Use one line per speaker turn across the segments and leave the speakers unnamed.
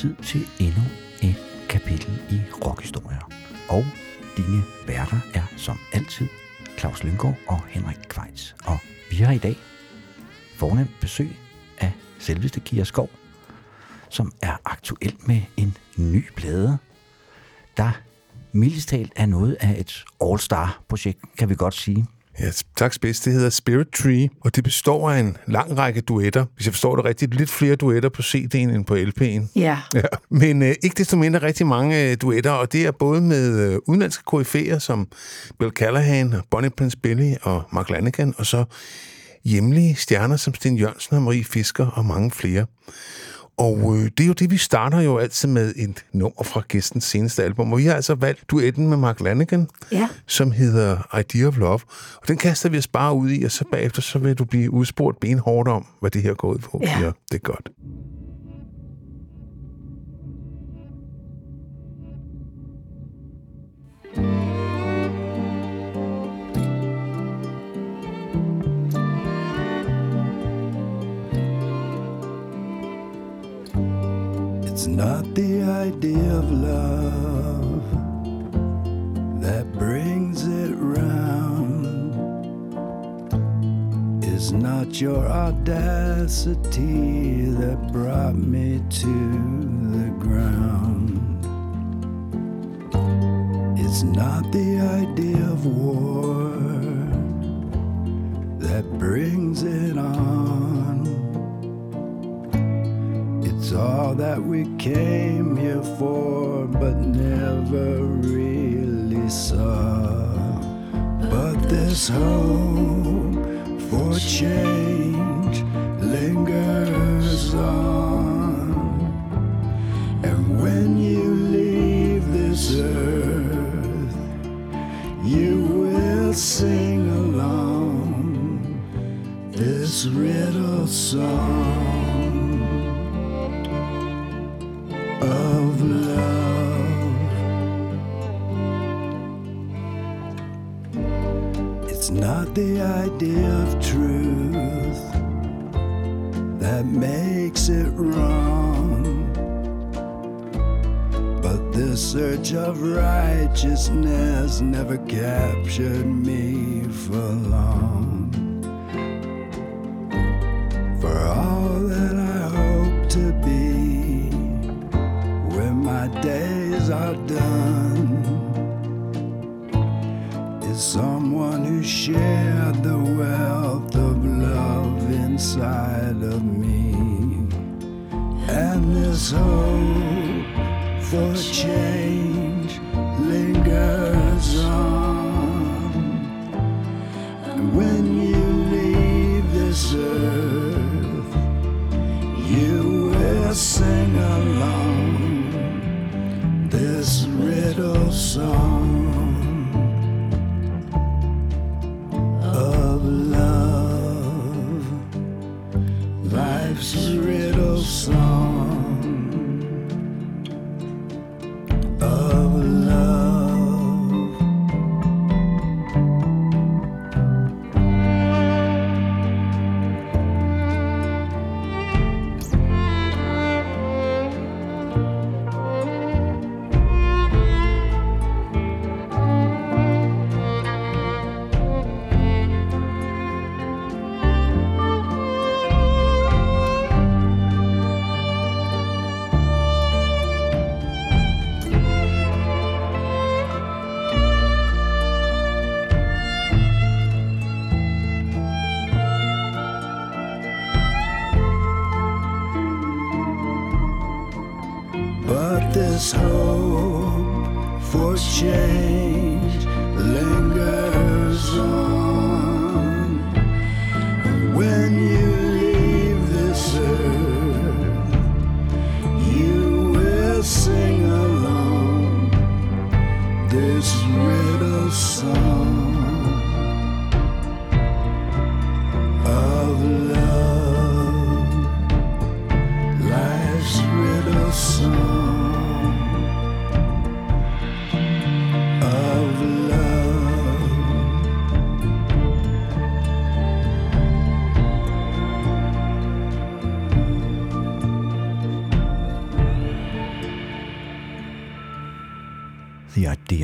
Tid til endnu et kapitel i rockhistorier. Og dine værter er som altid Claus Lynggaard og Henrik Kvejs. Og vi har i dag fornemt besøg af selveste Kira Skov, som er aktuel med en ny plade, der mildest talt er noget af et all-star-projekt, kan vi godt sige.
Ja, tak spids. Det hedder Spirit Tree, og det består af en lang række duetter. Hvis jeg forstår det rigtigt, lidt flere duetter på CD'en end på LP'en.
Ja.
Ja. Men øh, ikke desto mindre rigtig mange øh, duetter, og det er både med øh, udenlandske koryfæer som Bill Callahan, Bonnie Prince Billy og Mark Lanigan, og så hjemlige stjerner som Sten Jørgensen og Marie Fisker og mange flere. Og øh, det er jo det, vi starter jo altid med et nummer fra gæstens seneste album. Og vi har altså valgt duetten med Mark Lanigan,
Ja.
som hedder Idea of Love. Og den kaster vi os bare ud i, og så bagefter så vil du blive udspurgt benhårdt om, hvad det her går ud på.
Ja.
ja det er godt.
It's not the idea of love that brings it round. It's not your audacity that brought me to the ground. It's not the idea of war that brings it on. It's all that we came here for, but never really saw. But this hope for change lingers on. And when you leave this earth, you will sing along this riddle song of love. It's not the idea of truth that makes it wrong, but the search of righteousness never captured me for long. Days are done is someone who shared the wealth of love inside of me. And this hope for change lingers on. And when you leave this earth,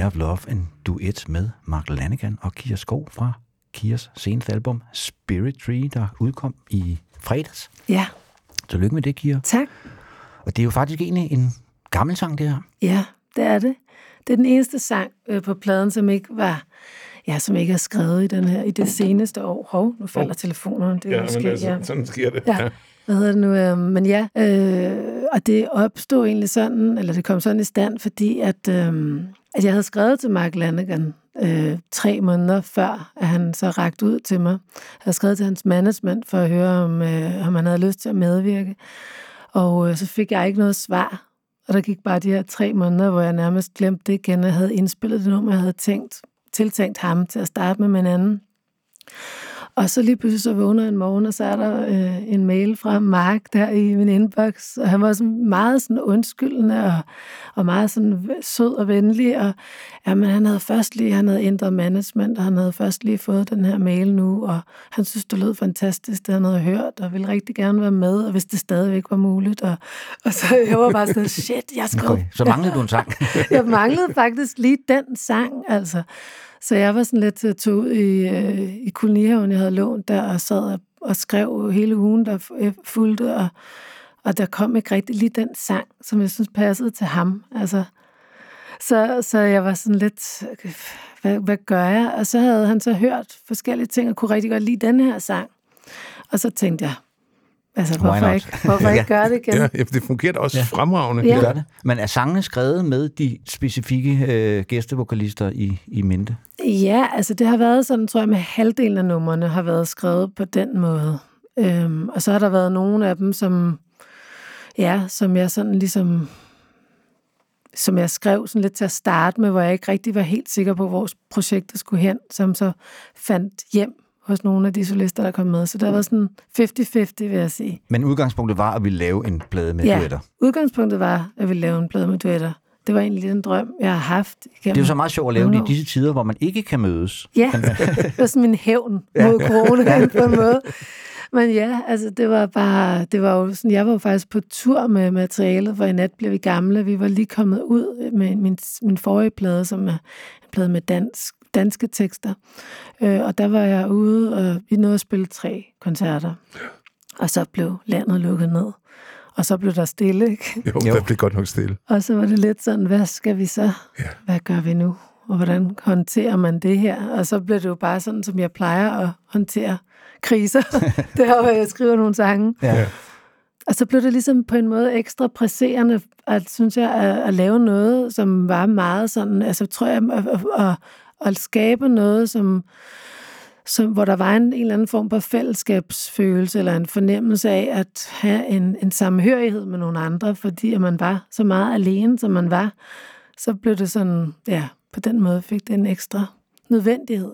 Idea of Love, en duet med Mark Lanegan og Kia Skov fra Kias seneste album Spirit Tree, der udkom i fredags.
Ja,
Tillykke med det, Kia.
tak.
Og det er jo faktisk egentlig en gammel sang, det her.
Ja, det er det. Det er den eneste sang øh, på pladen, som ikke var ja, som ikke er skrevet i den her i det seneste år. Hov, nu falder oh. telefonerne. Det er
Ja,
måske,
men altså,
ja.
sådan sker det.
Ja. Hvad hedder det nu? Øh, men ja, øh, og det opstod egentlig sådan, eller det kom sådan i stand, fordi at, øh, at jeg havde skrevet til Mark Lanegan øh, tre måneder før, at han så rakte ud til mig. Jeg havde skrevet til hans management for at høre, om, øh, om han havde lyst til at medvirke. Og øh, så fik jeg ikke noget svar. Og der gik bare de her tre måneder, hvor jeg nærmest glemte det igen. og havde indspillet det nummer, jeg havde tænkt, tiltænkt ham til at starte med min anden. Og så lige pludselig så vågner jeg en morgen, og så er der øh, en mail fra Mark der i min inbox, og han var sådan meget sådan undskyldende og, og meget sådan sød og venlig, og jamen, han havde først lige, han havde ændret management, og han havde først lige fået den her mail nu, og han synes, det lød fantastisk, det han havde hørt, og ville rigtig gerne være med, og hvis det stadigvæk var muligt, og, og så jeg var bare sådan, shit, jeg skrev...
Okay, så manglede du en sang.
jeg manglede faktisk lige den sang, altså. Så jeg var sådan lidt øh, tog ud i, øh, i kolonihaven, jeg havde lånt der, og sad og, og skrev hele ugen, der øh, fulgte, og, og der kom ikke rigtig lige den sang, som jeg synes passede til ham. Altså, så, så jeg var sådan lidt, hvad, hvad gør jeg? Og så havde han så hørt forskellige ting, og kunne rigtig godt lide den her sang. Og så tænkte jeg, altså,
Why
hvorfor
not?
ikke, hvorfor ikke gøre det igen?
Ja, ja, det fungerer også ja. fremragende.
Ja.
Det gør det. Men er sangene skrevet med de specifikke øh, gæstevokalister i, i mente?
Ja, altså det har været sådan, tror jeg, med halvdelen af numrene har været skrevet på den måde. Øhm, og så har der været nogle af dem, som, ja, som jeg sådan ligesom, som jeg skrev sådan lidt til at starte med, hvor jeg ikke rigtig var helt sikker på, hvor projektet skulle hen, som så fandt hjem hos nogle af de solister, der kom med. Så der var sådan 50-50, vil jeg sige.
Men udgangspunktet var, at vi lave en plade med
Ja.
duetter.
Udgangspunktet var, at vi lavede en plade med duetter. Det var egentlig den drøm, jeg har haft.
Det er jo så meget sjovt at lave det i disse tider, hvor man ikke kan mødes.
Ja, det var sådan min hævn mod corona på en måde. Men ja, altså det var bare, det var jo sådan, jeg var jo faktisk på tur med materialet, for i nat blev vi gamle. Vi var lige kommet ud med min, min forrige plade, som er en plade med dansk, danske tekster. Øh, og der var jeg ude, og vi nåede at spille tre koncerter. Og så blev landet lukket ned. Og så blev der stille, ikke?
Jo,
Jo.
der blev godt nok stille.
Og så var det lidt sådan, hvad skal vi så?
Ja.
Hvad gør vi nu? Og hvordan håndterer man det her? Og så blev det jo bare sådan, som jeg plejer at håndtere kriser. det er hvor jeg skriver nogle sange.
Ja.
Og så blev det ligesom på en måde ekstra presserende, at, synes jeg, at, at lave noget, som var meget sådan, altså tror jeg, at, at, at, at skabe noget, som, som, hvor der var en, en eller anden form for fællesskabsfølelse, eller en fornemmelse af at have en, en samhørighed med nogle andre, fordi at man var så meget alene, som man var, så blev det sådan, ja, på den måde fik det en ekstra nødvendighed.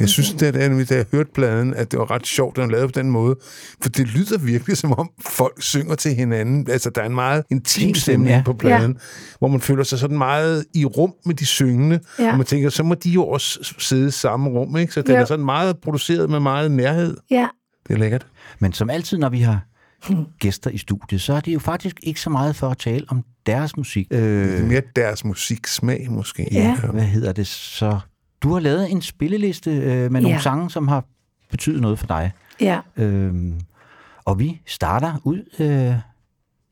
Jeg synes, det er, da jeg hørte pladen, at det var ret sjovt, at den lavede på den måde. For det lyder virkelig, som om folk synger til hinanden. Altså, der er en meget intim stemning
ja.
på pladen, ja. hvor man føler sig sådan meget i rum med de syngende.
Ja.
Og man tænker, så må de jo også sidde i samme rum, ikke? Så den
Ja.
er sådan meget produceret med meget nærhed.
Ja,
Det er lækkert.
Men som altid, når vi har gæster i studiet, så er det jo faktisk ikke så meget for at tale om deres musik.
Det
Øh,
er mere deres musiksmag, måske.
Ja.
hvad hedder det så? Du har lavet en spilleliste øh, med nogle
Ja.
sange, som har betydet noget for dig.
ja,
Øhm, og vi starter ud øh,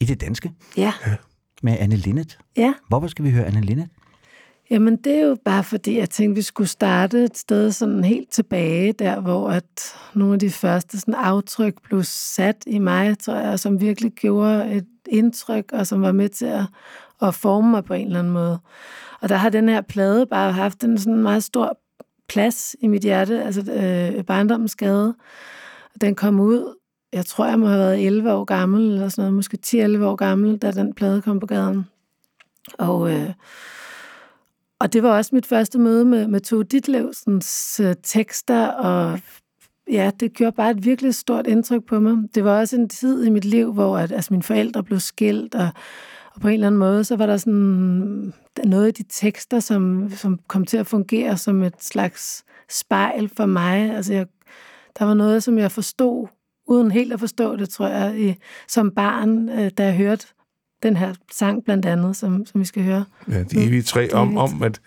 i det danske
ja,
med Anne Linnet.
ja.
Hvorfor skal vi høre Anne Linnet?
Jamen, det er jo bare fordi, jeg tænkte, vi skulle starte et sted sådan helt tilbage, der hvor at nogle af de første sådan aftryk blev sat i mig, tror jeg, som virkelig gjorde et indtryk, og som var med til at, og forme mig på en eller anden måde. Og der har den her plade bare haft en sådan meget stor plads i mit hjerte, altså øh, barndommens Og Den kom ud, jeg tror, jeg må have været 11 år gammel, eller sådan noget, måske 10-11 år gammel, da den plade kom på gaden. Og, øh, og det var også mit første møde med, med Tove Ditlevsens øh, tekster, og ja, det gjorde bare et virkelig stort indtryk på mig. Det var også en tid i mit liv, hvor at, altså, mine forældre blev skilt, og, og på en eller anden måde, så var der sådan noget af de tekster, som, som kom til at fungere som et slags spejl for mig. Altså, jeg, der var noget, som jeg forstod, uden helt at forstå det, tror jeg, i, som barn, øh, da jeg hørte den her sang blandt andet, som, som vi skal høre.
Ja, de evige tre
Det er
om,
evigt.
om, at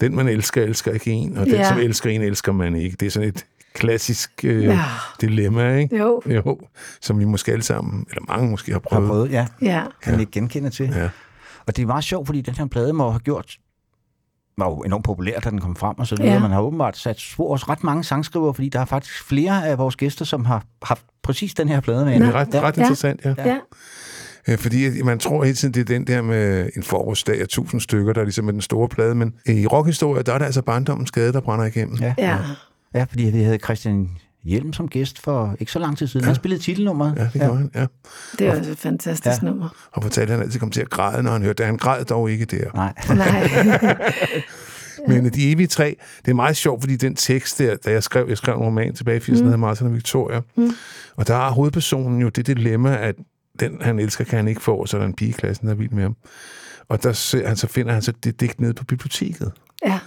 den, man elsker, elsker ikke en, og den,
Ja.
som elsker en, elsker man ikke. Det er sådan et klassisk øh,
Ja.
dilemma, ikke?
Jo,
Jo, som vi måske alle sammen, eller mange måske har
Har
prøvet.
prøvet, ja.
ja.
Kan ikke genkende til.
Ja.
Og det er meget sjovt, fordi den her plade må have gjort var jo enormt populær, da den kom frem og så videre.
Ja.
Ja. Man har åbenbart sat spor hos ret mange sangskrivere, fordi der er faktisk flere af vores gæster, som har haft præcis den her plade med.
Det er ret, ret
Ja.
interessant, ja.
ja.
Øh, Fordi at man tror hele tiden, det er den der med en forårsdag af tusind stykker, der er ligesom er den store plade, men i rockhistorie, der er det altså barndommens skade, der brænder igennem.
Ja.
ja.
ja, fordi vi havde Christian Hjelm som gæst for ikke så lang tid siden. Han spillede titelnummeret.
Ja, det gjorde han, ja.
Det er også et fantastisk
Ja.
nummer.
Og fortalte, at han altid kom til at græde, når han hørte det. Han græd dog ikke der.
Nej.
Nej.
Men de evige tre, det er meget sjovt, fordi den tekst der, da jeg skrev, jeg skrev en roman tilbage i 80'erne, mm. hedder Martin og Victoria, mm. og der har hovedpersonen jo det dilemma, at den, han elsker, kan han ikke få, og så er der en pige i klassen, der er vild med ham. Og der ser han, så finder han så det digt nede på biblioteket.
ja,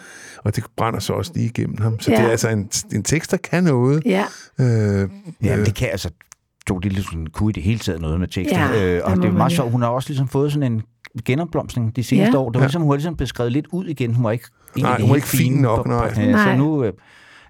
Og det brænder så også lige igennem ham. Så
Ja.
det er altså en, en tekst, der kan noget.
ja,
Øh,
Ja,
øh,
det kan altså... Det er ligesom, kunne i det hele taget noget med tekster.
Ja,
øh, og det er meget
jo.
sjovt. Hun har også ligesom fået sådan en genopblomstring de seneste
Ja.
år. Det var ligesom, hun har ligesom blevet skrevet lidt ud igen. Hun var ikke,
Nej, hun var
helt
ikke fin
fine
nok,
på- på-
nej.
Ja,
Nej.
Så nu øh,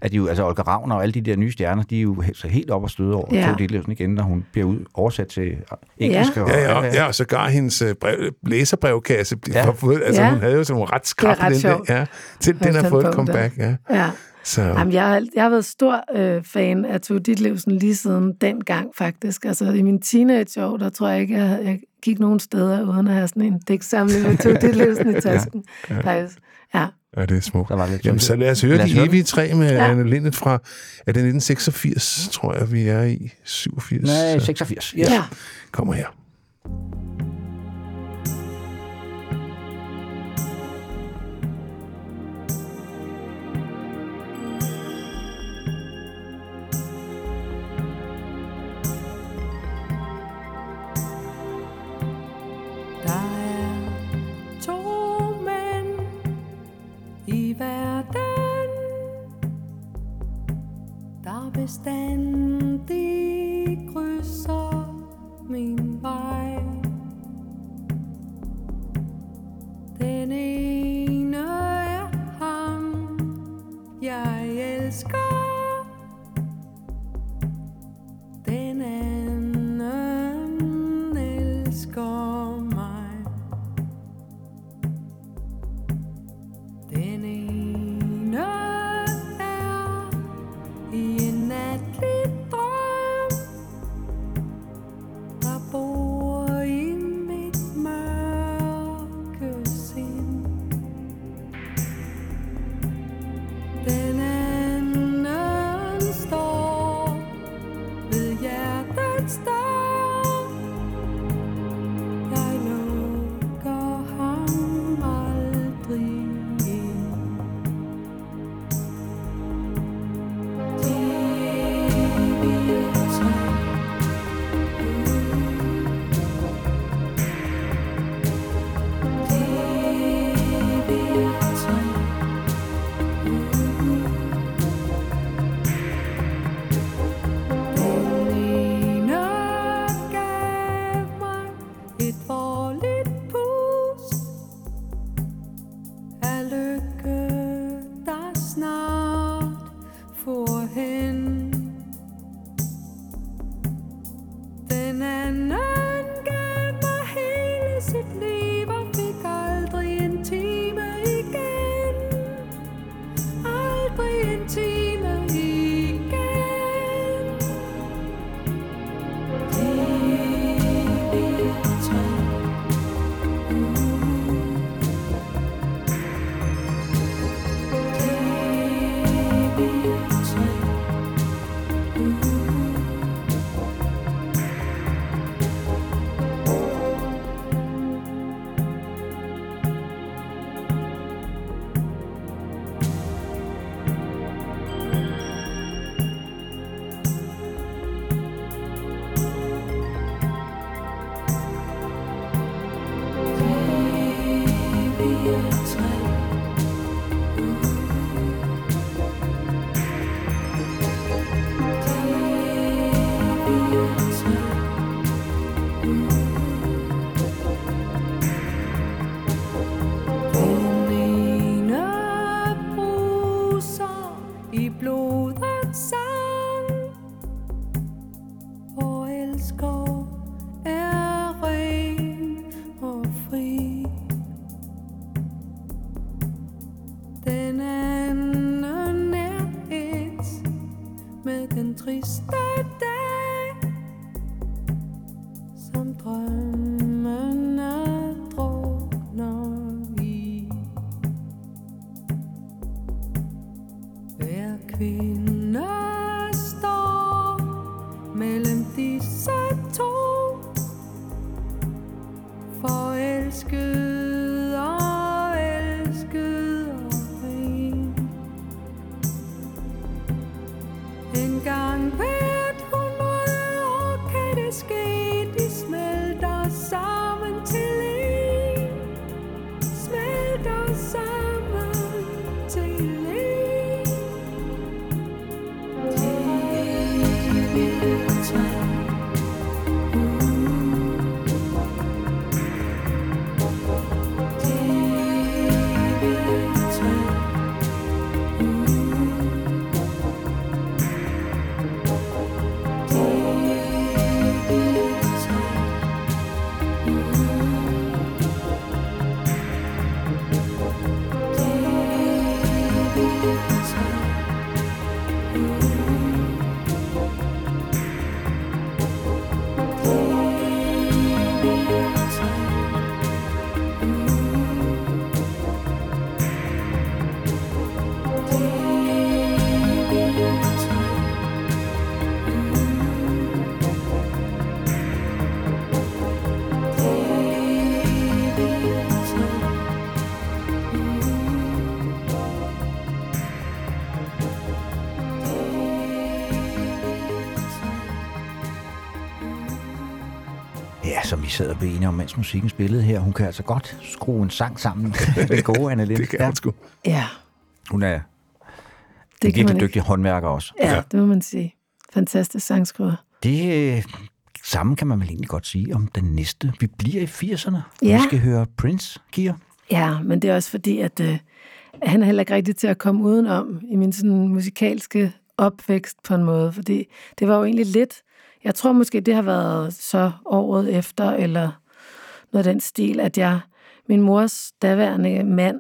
er de jo, altså Olga Ravner og alle de der nye stjerner, de er jo så helt op og støde over
Ja.
ja. Tove Ditlevsen igen, når hun bliver ud, oversat til engelsk.
Ja.
Og,
Ja, ja, ja, og så gar hendes øh, brev, læserbrevkasse. Ja.
Ja.
Fået, altså,
Ja.
hun havde jo sådan nogle ret skrab den der. Ja, til den har fået et comeback. Ja.
ja.
Så,
Jamen, jeg, har, jeg har været stor øh, fan af Tove Ditlevsen lige siden dengang, faktisk. Altså, i min teenageår, der tror jeg ikke, jeg, jeg gik nogen steder uden at have sådan en digtsamling med Tove Ditlevsen i tasken. ja. Faktisk. Ja.
Ja, det er smukt.
Der var lidt
Jamen, så lad os høre
Lad os
de
høre
evige tre med
Ja.
Anne Lindet fra, er det 1986, tror jeg, vi er i? 87?
Nej,
Så
86.
Ja. ja.
Kommer her.
Bestandig krydser min vej. Den ene er ham, jeg elsker.
Sad og blev enige om, mens musikken spillede her. Hun kan altså godt skrue en sang sammen. Den gode Anne Lind.
Det kan man sgu.
Ja,
Hun er
det
en virkelig dygtig håndværker også.
Ja, det må man sige. Fantastisk sangskriver.
Det øh, samme kan man vel egentlig godt sige om den næste. Vi bliver i 80'erne.
Ja.
Vi skal høre Prince, Kier.
Ja, men det er også fordi, at øh, han er heller ikke rigtig til at komme udenom i min sådan musikalske opvækst på en måde, fordi det var jo egentlig lidt, jeg tror måske, det har været så året efter, eller noget af den stil, at jeg, min mors daværende mand,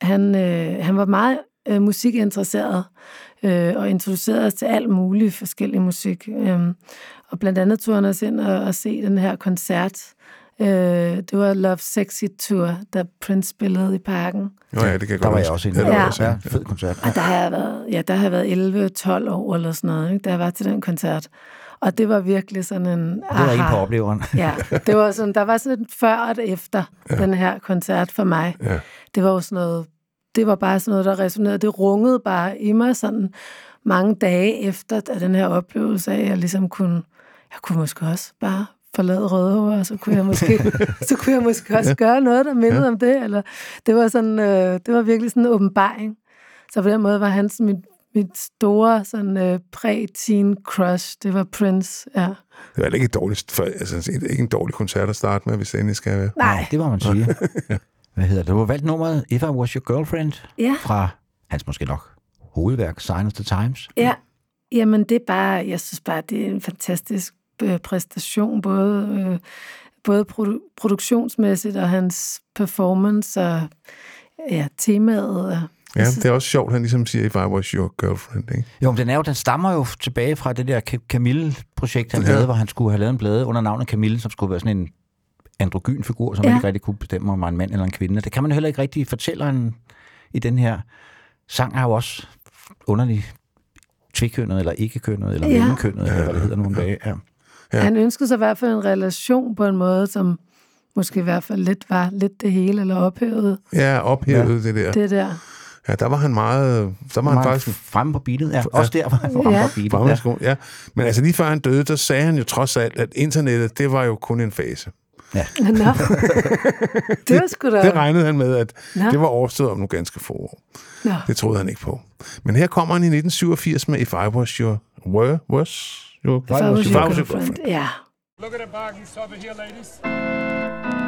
han, øh, han var meget øh, musikinteresseret, øh, og introducerede os til alt muligt forskellig musik. Øh, og blandt andet tog han os ind og, og se den her koncert, Øh, det var Love Sexy Tour, da Prince spillede i parken.
Nå ja, det kan jeg
Der
godt
var jeg også inde.
Ja, der var
Ja.
også
fed koncert.
Og der har jeg været, ja, der har jeg været 11-12 år eller sådan noget, ikke, da jeg var til den koncert. Og det var virkelig sådan en...
Det var en på opleveren.
Ja, det var sådan, der var sådan et før og et efter ja. den her koncert for mig.
Ja.
Det var jo sådan noget, det var bare sådan noget, der resonerede. Det rungede bare i mig sådan mange dage efter at den her oplevelse af, at jeg ligesom kunne, jeg kunne måske også bare forlade Rødovre, og så kunne jeg måske, så kunne jeg måske også gøre noget, der mindede ja. om det. Eller, det var sådan, øh, det var virkelig sådan en åbenbaring. Så på den måde var han sådan mit, mit store sådan, øh, præ-teen crush. Det var Prince, ja.
Det var ikke et dårligt, for, altså, ikke en dårlig koncert at starte med, hvis det endelig skal være.
Nej,
Det må man sige. Hvad hedder det? Du har valgt nummeret If I Was Your Girlfriend
ja.
fra hans måske nok hovedværk, Sign of the Times.
Ja, jamen det er bare, jeg synes bare, det er en fantastisk øh, præstation, både, øh, både produ- produktionsmæssigt og hans performance og ja, temaet. Og,
Ja, det er også sjovt, han ligesom siger, if I was your girlfriend, ikke?
Jo, men den, er jo, den stammer jo tilbage fra det der Camille-projekt, han
Ja.
ja. lavede, hvor han skulle have lavet en blade under navnet Camille, som skulle være sådan en androgyn figur, som ja.
Ja.
man ikke rigtig kunne bestemme, om var en mand eller en kvinde. Det kan man jo heller ikke rigtig fortælle en, i den her sang, er jo også underligt tvikønnet, eller ikke-kønnet, eller
Ja.
ja. mellemkønnet, eller hvad det hedder nogle dage. Ja.
Ja.
ja. Han ønskede sig i hvert fald en relation på en måde, som måske i hvert fald lidt var lidt det hele, eller ophævede
Ja, ophævet ja. det der.
det der.
Ja, der var han meget... Der var han
Meget
faktisk
fremme på beatet. Ja. Også der var han fremme
Ja.
på beatet.
fremme ja. ja. Men altså lige før han døde, der sagde han jo trods alt, at internettet, det var jo kun en fase.
Nå, det var sgu da...
Det regnede han med, at
Nå.
det var overstået om nogle ganske få år.
Nå.
Det troede han ikke på. Men her kommer han i 1987 med If I Was Your... Were, was your,
If I was
If I
your
was
girlfriend. Ja.
Look at the baggies over here, ladies.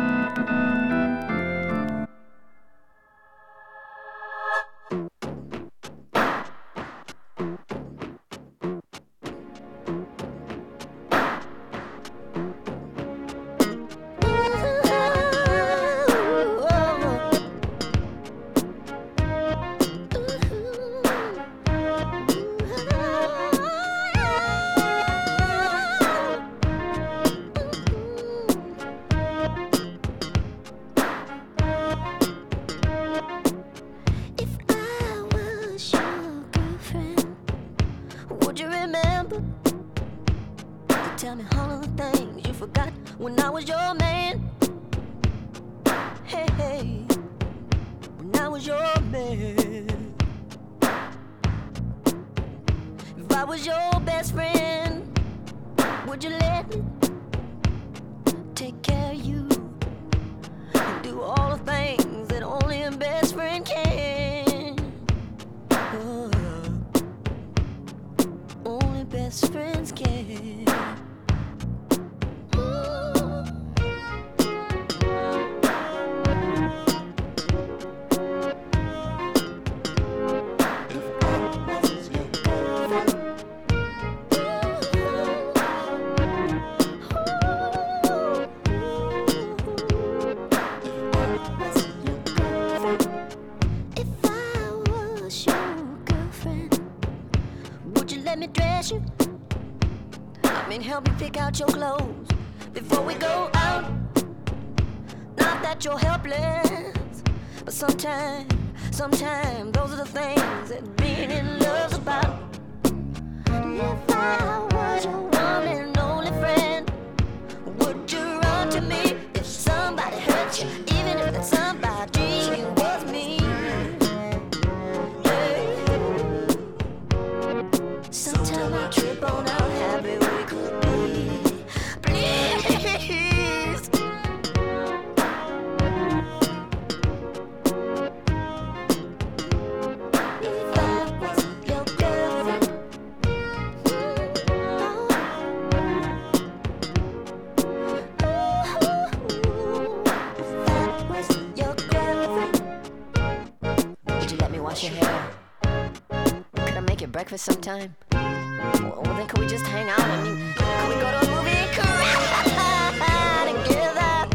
Sometime? Well, then could we just hang out? I mean, could we go to a movie cry together?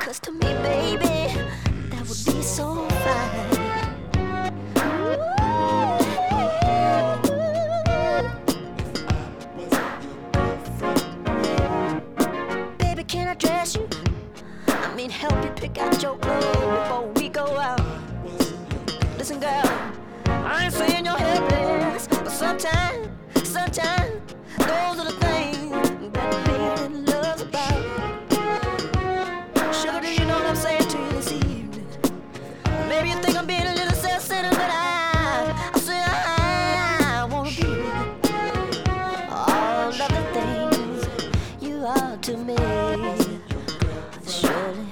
Cause to me, baby, that would be so fine. Baby, can I dress you? I mean, help you pick out your clothes before we go out. Listen, girl, I ain't saying you're helpless, sometimes, sometimes, those are the things that being love's about. Sugar, do you know what I'm saying to you this evening? Maybe you think I'm being a little self-centered, but I, I say I, wanna be all of the things you are to me. Surely,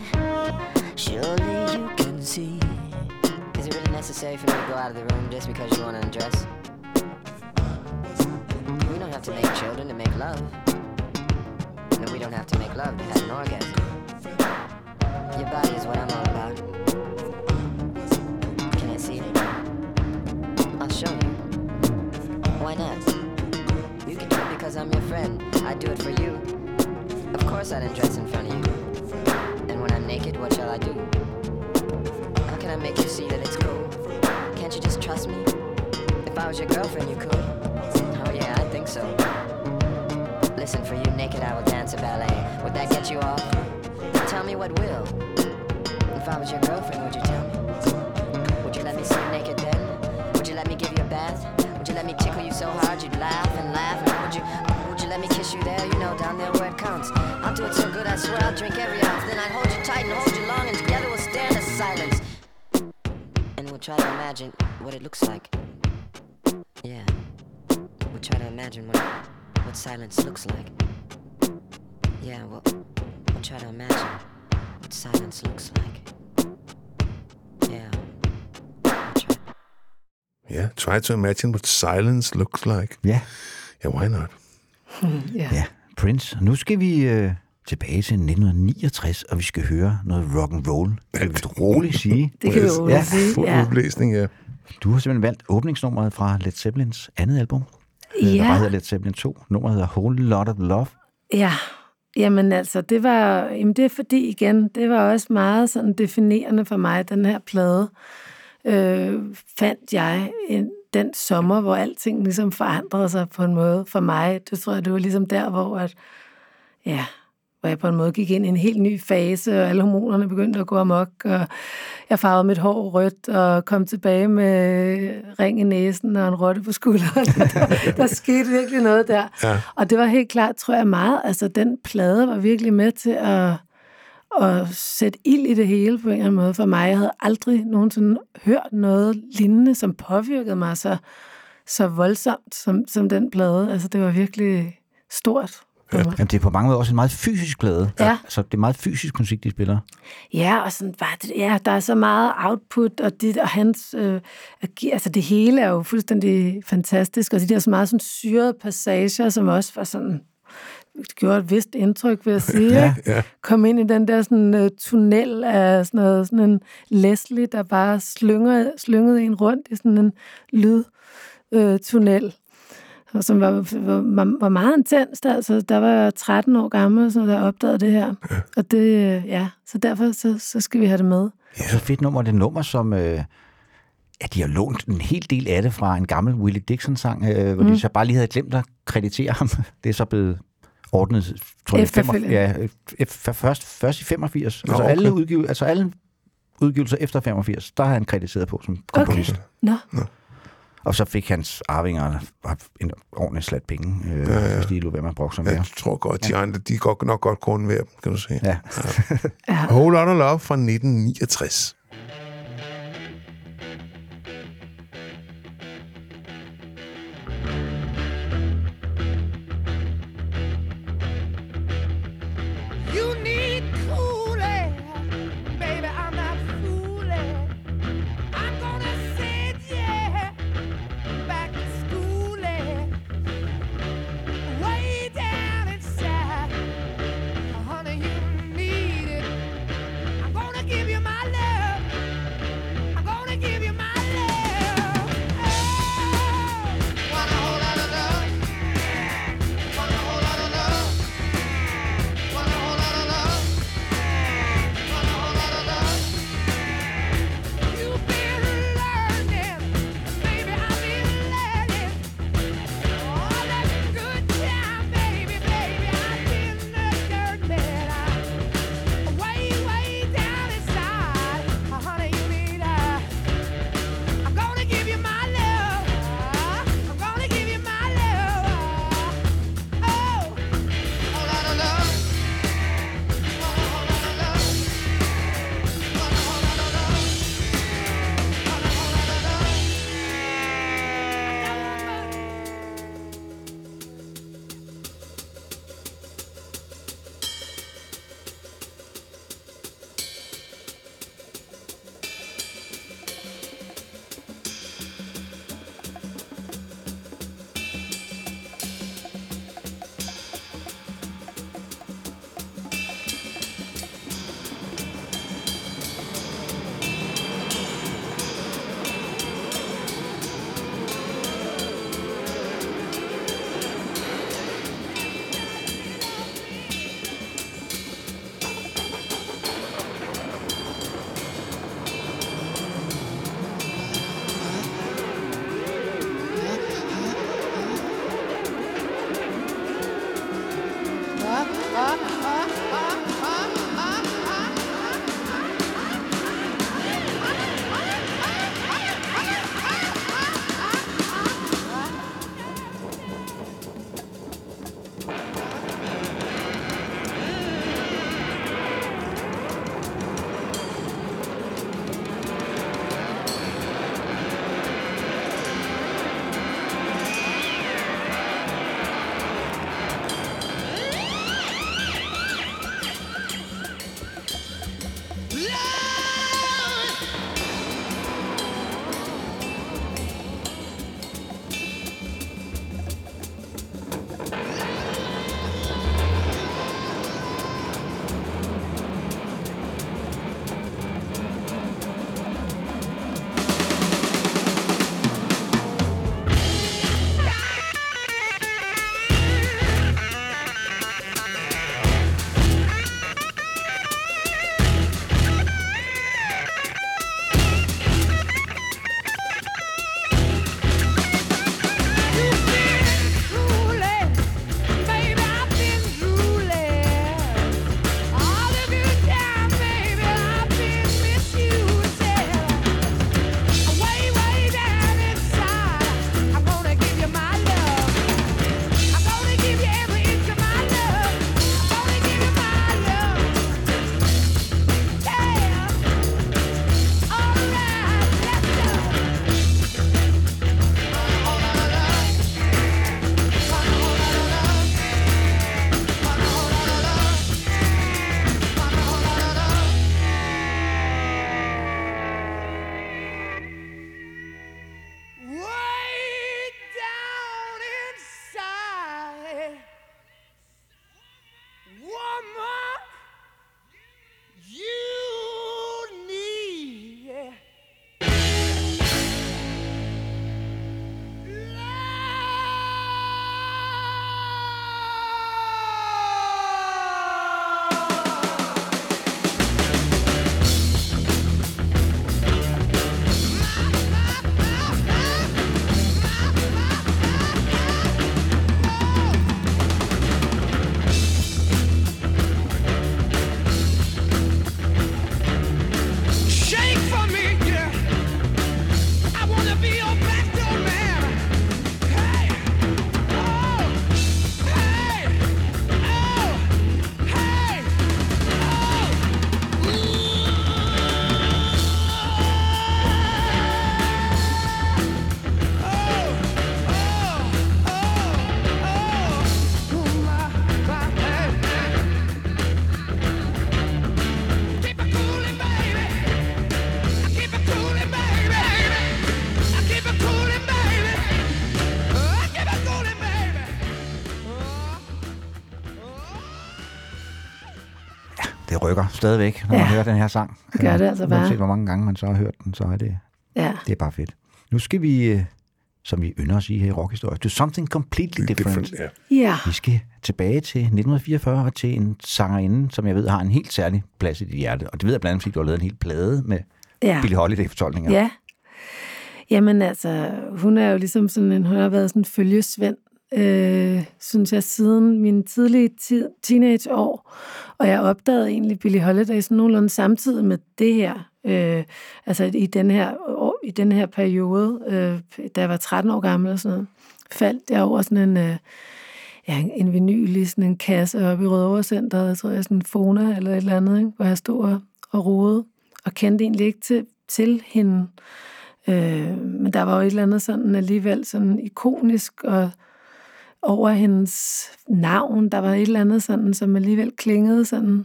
surely you can see. Is it really necessary for me to go out of the room just because you want to undress? We don't have to make children to make love. No, we don't have to make love to have an orgasm. Your body is what I'm all about. Can I see it? I'll show you. Why not? You can do it because I'm your friend. I'd do it for you. Of course I didn't dress in front of you. And when I'm naked, what shall I do? How can I make you see that it's cool? Can't you just trust me? If I was your girlfriend, you could. Think so. Listen, for you naked, I will dance a ballet. Would that get you off? Tell me what will. If I was your girlfriend, would you tell me? Would you let me you naked then? Would you let me give you a bath? Would you let me tickle you so hard you'd laugh and laugh? And would you, would you let me kiss you there? You know, down there where it counts. I'll do it so good, I swear I'll drink every ounce. Then I'd hold you tight and hold you long, and together we'll stand in silence. And we'll try to imagine what it looks like. Yeah. Try to imagine what, what silence looks like. Yeah, we'll, we'll try to imagine what silence looks like. Yeah. We'll try.
Ja, try to imagine what silence looks like.
Ja,
Ja, why not?
Ja.
ja. Prince. Nu skal vi øh, tilbage til 1969, og vi skal høre noget rock and roll. Kan vi roligt sige.
Det kan vi roligt
Ja.
sige.
Fuld
Ja.
udblæsning, ja.
Du har simpelthen valgt åbningsnummeret fra Led Zeppelins andet album. Ja. Der
Ja.
bare hedder Led Zeppelin 2. Nummeret hedder Whole Lot of Love.
Ja, jamen altså, det var, jamen det er fordi igen, det var også meget sådan definerende for mig, den her plade, øh, fandt jeg en, den sommer, hvor alting ligesom forandrede sig på en måde for mig. Det tror jeg, det var ligesom der, hvor at, ja, hvor jeg på en måde gik ind i en helt ny fase, og alle hormonerne begyndte at gå amok, og jeg farvede mit hår rødt, og kom tilbage med ring i næsen og en rotte på skulderen. der, der skete virkelig noget der.
Ja.
Og det var helt klart, tror jeg meget, altså den plade var virkelig med til at, at sætte ild i det hele på en eller anden måde for mig. Jeg havde aldrig nogensinde hørt noget lignende, som påvirkede mig så så voldsomt som, som den plade. Altså, det var virkelig stort. Mig.
Jamen, det er på mange måder også en meget fysisk plade.
Ja.
Så det er meget fysisk musik, de spiller.
Ja, og sådan bare det, ja, der er så meget output, og, det, og hans, øh, altså det hele er jo fuldstændig fantastisk, og de der så meget sådan syrede passager, som også var sådan, gjorde et vist indtryk, vil jeg sige.
Ja,
ja. Kom ind i den der sådan uh, tunnel af sådan, noget, sådan en Leslie, der bare slynger, slyngede en rundt i sådan en lydtunnel. Uh, tunnel. Og som var, var, var meget intens. Altså, der var jeg 13 år gammel, så der opdagede det her. Og det, ja, så derfor så, så skal vi have det med.
Det er så fedt nummer. Det er et nummer, som... Øh, ja, de har lånt en hel del af det fra en gammel Willie Dixon-sang, øh, hvor mm. de så bare lige havde glemt at kreditere ham. Det er så blevet ordnet, tror jeg,
Efterfølgende.
ja, øh, f- først, først i 85.
Nå,
altså,
okay.
alle udgiv, altså alle udgivelser efter 85, der har han krediteret på som komponist.
Nå,
Og så fik hans arvinger en ordentlig slat penge, øh, ja, ja. hvis de lå være med at brokke sig
Jeg tror godt, de andre, de går nok godt grund ved dem, kan du se.
Ja.
ja.
A Whole Love fra 1969.
stadigvæk, når ja. man hører den her sang.
Det gør det altså bare.
Uanset hvor mange gange man så har hørt den, så er det,
Ja.
det er bare fedt. Nu skal vi, øh, som vi ynder at sige her i rockhistorie, to something completely different.
Ja.
Ja.
Vi skal tilbage til 1944 og til en sangerinde, som jeg ved har en helt særlig plads i dit hjerte. Og det ved jeg blandt andet, fordi du har lavet en hel plade med
Ja.
Billie Holiday-fortolkninger.
Ja. Jamen altså, hun er jo ligesom sådan en, hun har været sådan en følgesvend, øh, synes jeg, siden mine tidlige ti- teenageår. Og jeg opdagede egentlig Billie Holiday sådan nogenlunde samtidig med det her. Øh, altså i den her, år- i den her periode, øh, da jeg var 13 år gammel og sådan noget, faldt jeg over sådan en, øh, ja, en vinyl i sådan en kasse oppe i Rødovre Center, jeg tror jeg sådan en Fona eller et eller andet, ikke? hvor jeg stod og, og rodede, og kendte egentlig ikke til, til hende. Øh, men der var jo et eller andet sådan alligevel sådan ikonisk og over hendes navn. Der var et eller andet sådan, som alligevel klingede sådan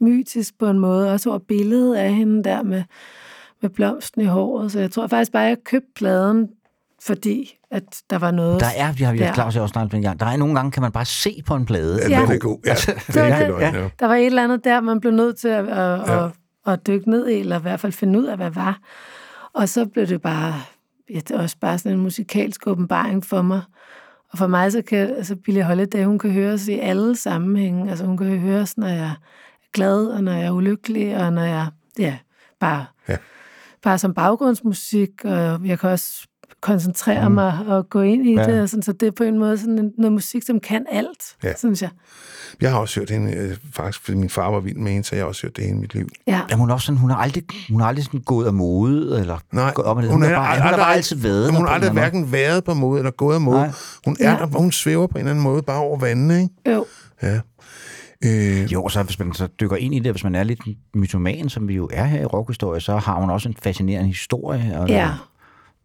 mytisk på en måde. Også over billedet af hende der med, med blomsten i håret. Så jeg tror faktisk bare, at jeg købte pladen, fordi at der var noget
Der er, vi har,
der.
Claus også snakket en gang, der er nogle gange, kan man bare se på en plade.
Ja,
Ja.
den er god. Ja, det
var
er
det.
ja.
Der var et eller andet der, man blev nødt til at, at,
Ja.
at, at dykke ned i, eller i hvert fald finde ud af, hvad var. Og så blev det bare, ja, det er også bare sådan en musikalsk åbenbaring for mig. Og for mig, så kan altså Billie Holiday, hun kan høres i alle sammenhænge. Altså hun kan høres, når jeg er glad, og når jeg er ulykkelig, og når jeg, ja, bare,
Ja.
bare som baggrundsmusik, og jeg kan også koncentrere mm. mig og gå ind i
Ja.
det, og sådan, så det er på en måde sådan en, noget musik, som kan alt,
Ja.
synes jeg.
Jeg har også hørt hende, øh, faktisk, fordi min far var vild med hende, så jeg har også hørt det hele mit liv.
Ja.
Jamen, hun er også sådan, hun har aldrig, hun har aldrig sådan gået af mode, eller
Nej,
gået op med det. Hun, hun, er bare, hun har bare altid været der
Hun har aldrig hverken været på måde eller gået af måde.
Nej.
Hun er
Ja.
der, hvor hun svæver på en eller anden måde, bare over vandene, ikke?
Jo.
Ja. Øh,
Jo, så hvis man så dykker ind i det, hvis man er lidt mytoman, som vi jo er her i rockhistorie, så har hun også en fascinerende historie, og
Ja.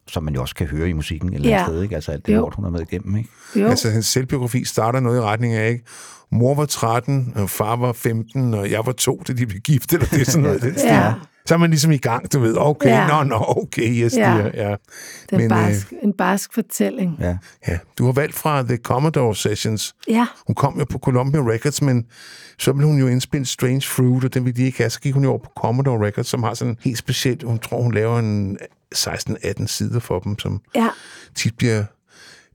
Som man jo også kan høre i musikken et eller andet
Ja.
sted, ikke? Altså alt det lort, hun har med igennem, ikke?
Jo.
Altså, hendes selvbiografi starter noget i retning af, ikke? Mor var 13, og far var 15, og jeg var to, da de blev gift, eller det er sådan noget. i Den stil.
Ja.
Så er man ligesom i gang, du ved. Okay,
Ja.
nå, nå, okay, yes,
Ja.
det er, ja.
Det er
Men,
en barsk, en barsk fortælling.
Ja.
Ja, du har valgt fra The Commodore Sessions.
Ja.
Hun kom jo på Columbia Records, men så ville hun jo indspille Strange Fruit, og den ville de ikke have. Så gik hun jo over på Commodore Records, som har sådan helt specielt, hun tror, hun laver en 16-18 sider for dem, som
Ja.
tit bliver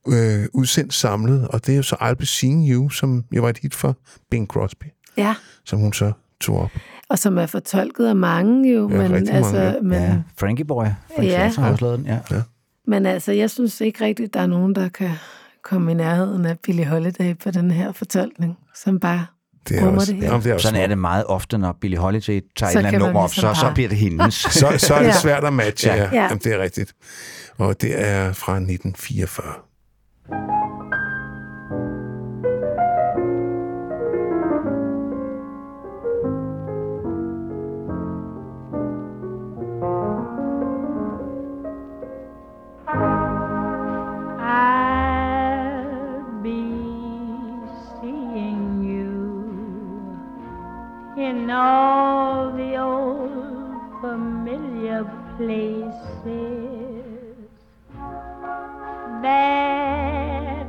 øh, udsendt samlet, og det er jo så I'll Be Seeing You, som jo var et hit for Bing Crosby,
ja.
som hun så tog op.
Og som er fortolket af mange jo,
Ja,
men, altså,
mange, ja.
men,
ja. Frankie Boy, Frank
Ja.
Sinatra har også lavet den, ja.
Ja.
men altså, jeg synes ikke rigtigt, der er nogen, der kan komme i nærheden af Billie Holiday på den her fortolkning, som bare
Det er også,
det.
Jamen, det er også
Sådan er det meget ofte, når Billie Holiday tager et
Så
eller andet nummer op,
ligesom
så, så bliver det hendes.
Så, så er det
Ja.
svært at matche, ja.
Ja.
ja.
Ja.
Jamen, det er rigtigt. Og det er fra 1944.
In all the old familiar places that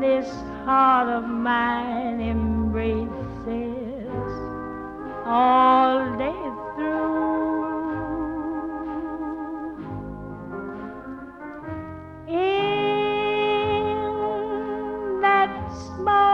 this heart of mine embraces all day through. In that small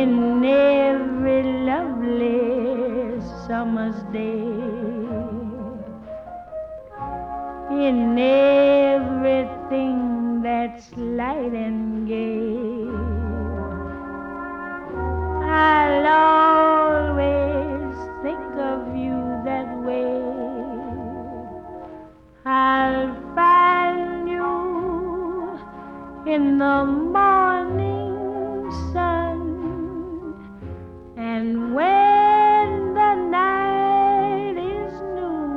in every lovely summer's day, in everything that's light and gay. I'll always think of you that way. I'll find you in the morning sun. And when the night is new,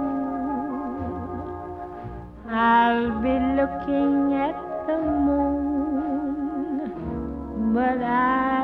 I'll be looking at the moon, but
I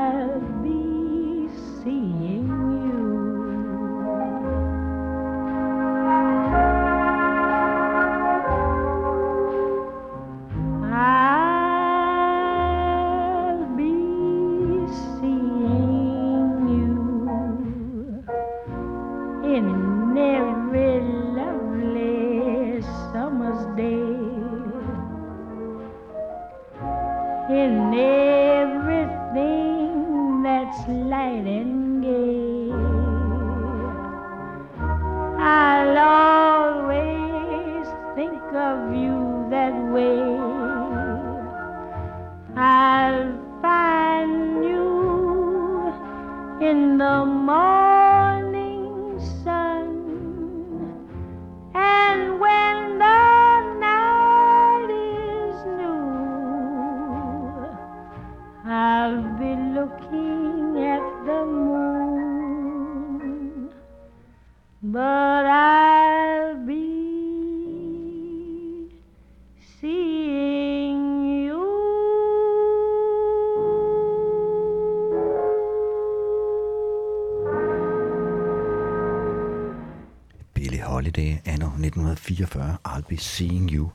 Holiday, anno 1944, I'll be seeing you.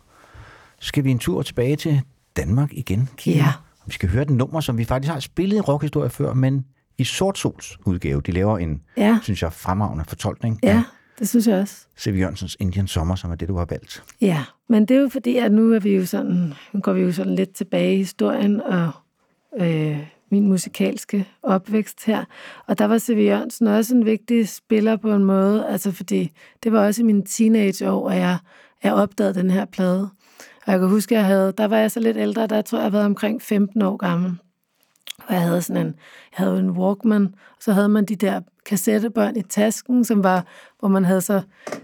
Skal vi en tur tilbage til Danmark igen, Kim?
Ja.
Vi skal høre den nummer, som vi faktisk har spillet i rockhistorie før, men i Sort Sols udgave. De laver en,
Ja.
synes jeg, fremragende fortolkning
Ja,
af
det synes jeg også.
C.V. Jørgensens Indian Sommer, som er det, du har valgt.
Ja, men det er jo fordi, at nu er vi jo sådan, nu går vi jo sådan lidt tilbage i historien og øh, min musikalske opvækst her. Og der var C.V. Jørgensen også en vigtig spiller på en måde, altså fordi det var også i mine teenageår, at jeg, jeg opdagede den her plade. Og jeg kan huske, at jeg havde, der var jeg så lidt ældre, der tror jeg, jeg var omkring 15 år gammel. Og jeg havde sådan en, jeg havde en Walkman, og så havde man de der kassettebånd i tasken, som var, hvor man havde så,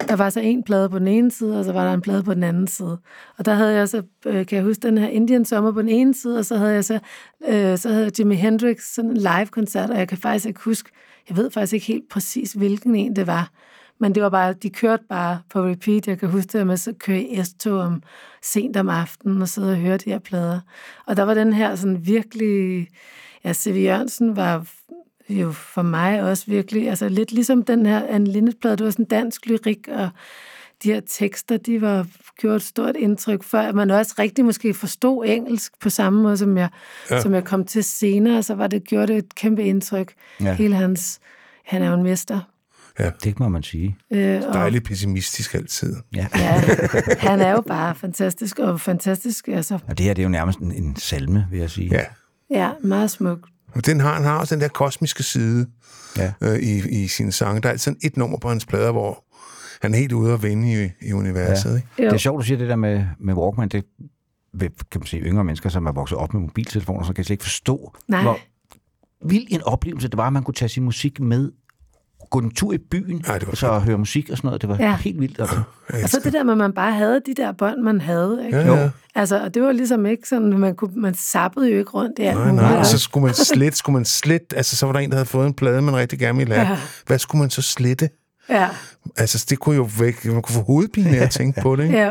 der var så en plade på den ene side, og så var der en plade på den anden side. Og der havde jeg så, øh, kan jeg huske, den her Indian Sommer på den ene side, og så havde jeg så, øh, så havde Jimi Hendrix sådan en live-koncert, og jeg kan faktisk ikke huske, jeg ved faktisk ikke helt præcis, hvilken en det var. Men det var bare, de kørte bare på repeat. Jeg kan huske det med at køre i S-tog om sent om aftenen og sidde og høre de her plader. Og der var den her sådan virkelig... Ja, C.V. Jørgensen var jo for mig også virkelig... Altså lidt ligesom den her Anne Linnet-plade. Det var sådan dansk lyrik, og de her tekster, de var gjort et stort indtryk, før at man også rigtig måske forstod engelsk på samme måde, som jeg, ja. som jeg kom til senere, så var det gjort et kæmpe indtryk.
Ja.
Ja. Hele hans... Han er jo en mester.
Det må man sige.
Øh, og-
Dejligt pessimistisk altid.
Ja.
Ja, han er jo bare fantastisk, og fantastisk, altså,
Og det her det er jo nærmest en, en salme, vil jeg sige.
Ja.
ja, meget smuk.
Og den har, han har også den der kosmiske side
Ja.
øh, i, i sine sange. Der er altid et nummer på hans plader, hvor han er helt ude at vende i, i universet.
Ja.
Ikke?
Det er sjovt, du siger det der med, med Walkman. Det kan man sige, yngre mennesker, som er vokset op med mobiltelefoner, så kan slet ikke forstå,
Nej.
hvor vild en oplevelse det var, at man kunne tage sin musik med, gå en tur i byen,
Ej, det var
så høre musik og sådan noget. Det var
Ja.
helt vildt. Altså.
Og så det der med, at man bare havde de der bånd, man havde. Ikke?
Ja, ja.
Altså, og det var ligesom ikke sådan, man, kunne, man sappede jo ikke rundt i alt
Nej, nej. Og
Altså,
så skulle man slet, skulle man slet, altså så var der en, der havde fået en plade, man rigtig gerne ville have.
Ja.
Hvad skulle man så slette?
Ja,
Altså, det kunne jo væk, man kunne få hovedpine af at tænke på det, ikke?
ja.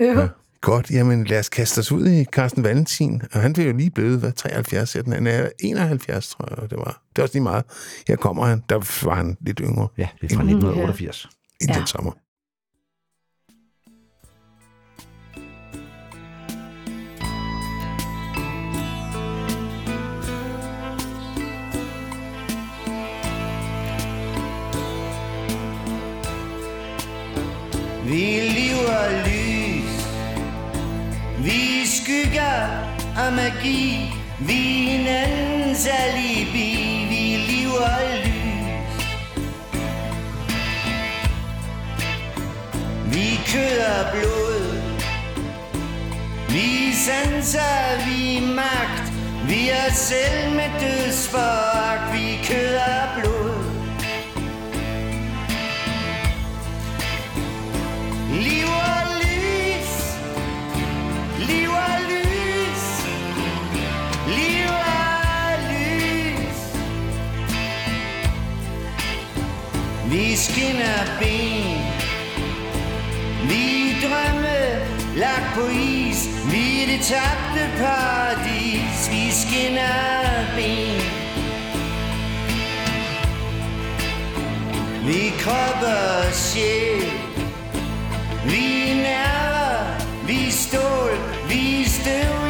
Jo.
Ja. Godt, jamen lad os kaste os ud i Carsten Valentin. Og han blev jo lige blevet, hvad, 73, ja, den han er 71, tror jeg, det var. Det er også lige meget. Her kommer han, der var han lidt yngre
Ja, det er fra 1988.
i
Ja.
den sommer.
Vi lever lys vi skygger af magi Vi hinandens alibi Vi lever lys. Vi kører blod. Vi sanser, vi er magt. Vi er selv med dødsforagt. Vi kører skinner ben. Lige drømme lagt på is. Vi er det tabte paradis Vi skinner ben. Vi er krop og sjæl. Vi er nerver, vi er stål, vi er støv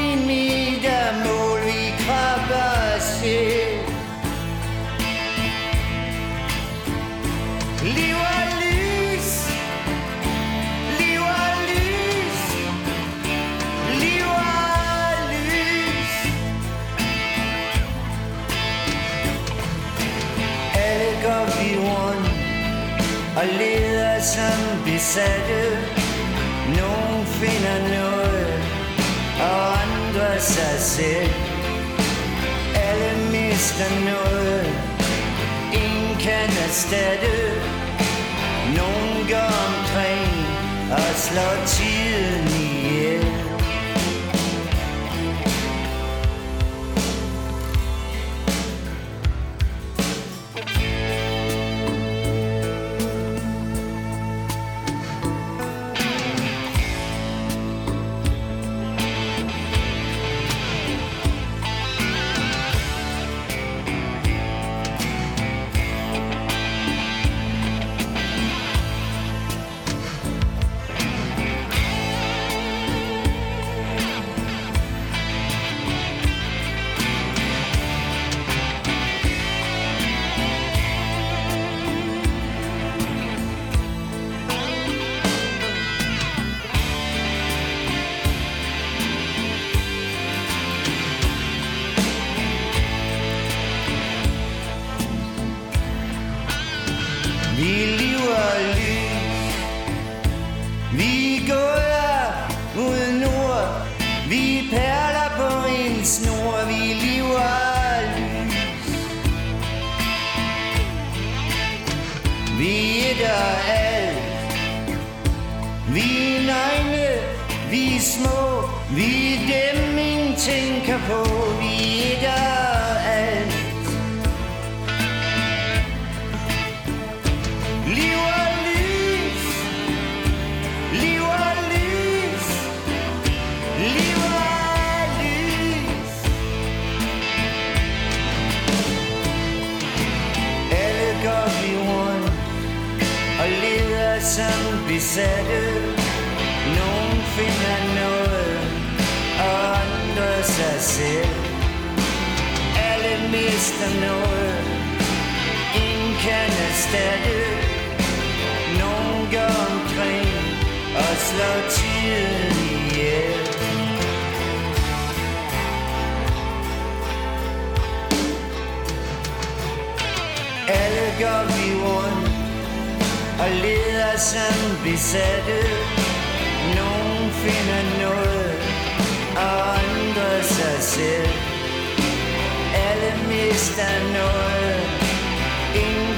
og leder som besatte. Nogen finder noget og andre sig selv. Alle mister noget, ingen kan erstatte. Nogen går omkring og slår tiden ihjel.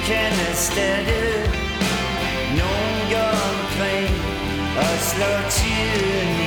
Ingen kan erstatte Nogen går omkring og slår tiden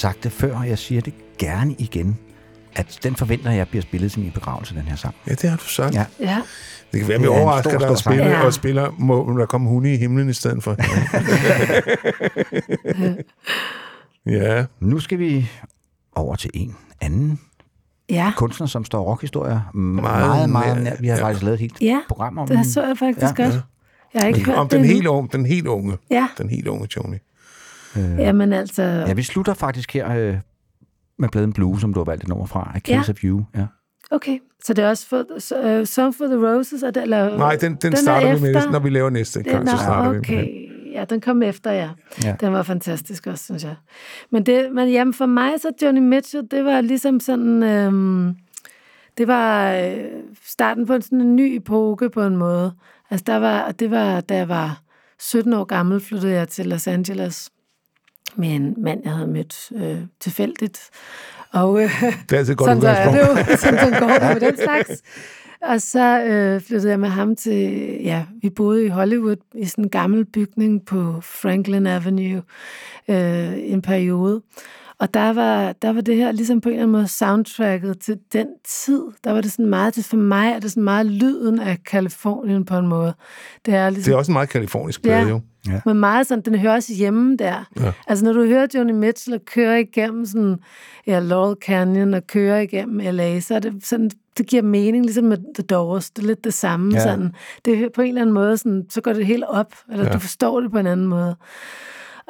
sagt det før, og jeg siger det gerne igen, at den forventer jeg bliver spillet til min begravelse, den her sang.
Ja, det har du sagt.
Ja.
Ja.
Det kan være, at vi
Det er
overrasker dig og spiller.
Ja.
og spiller, må der komme hunde i himlen i stedet for. ja,
Nu skal vi over til en anden
Ja,
kunstner, som står rockhistorier meget,
Meget
meget,
nær-.
Vi har
ja.
faktisk lavet et helt
ja
program om
det så jeg faktisk
Ja.
godt. Jeg har ikke hørt
om
det
den
endnu.
helt unge, den helt unge,
Ja,
den helt unge Tony.
Jamen altså...
Ja, vi slutter faktisk her øh, med pladen Blue, som du har valgt et nummer fra, A Case
Ja.
of You. Ja.
Okay, så det er også for, uh, Song for the Roses? Er det, eller,
Nej, den, den,
er
starter vi med,
efter?
når vi laver næste gang, så starter vi med
okay.
den.
Ja, den kom efter, ja.
Ja.
Den var fantastisk også, synes jeg. Men, det, men jamen, for mig så Johnny Mitchell, det var ligesom sådan... Øhm, det var øh, starten på en, sådan en ny epoke på en måde. Altså, der var, og det var, da jeg var 17 år gammel, flyttede jeg til Los Angeles med en mand, jeg havde mødt øh, tilfældigt. Og, øh,
Det er altid godt
sådan, så er det jo, sådan, sådan går det med den slags. Og så øh, flyttede jeg med ham til, ja, vi boede i Hollywood i sådan en gammel bygning på Franklin Avenue øh, en periode. Og der var, der var det her ligesom på en eller anden måde soundtracket til den tid. Der var det sådan meget, det for mig er det sådan meget lyden af Kalifornien på en måde. Det er, ligesom,
Det er også en meget kalifornisk plade,
Ja.
jo.
Ja.
men meget sådan, den hører også hjemme der.
Ja.
Altså når du hører Joni Mitchell og kører igennem sådan, ja, Laurel Canyon og kører igennem LA, så er det sådan, det giver mening, ligesom med The Doors. Det er lidt det samme.
Ja.
Sådan. Det er på en eller anden måde, sådan, så går det helt op, eller
ja.
du forstår det på en anden måde.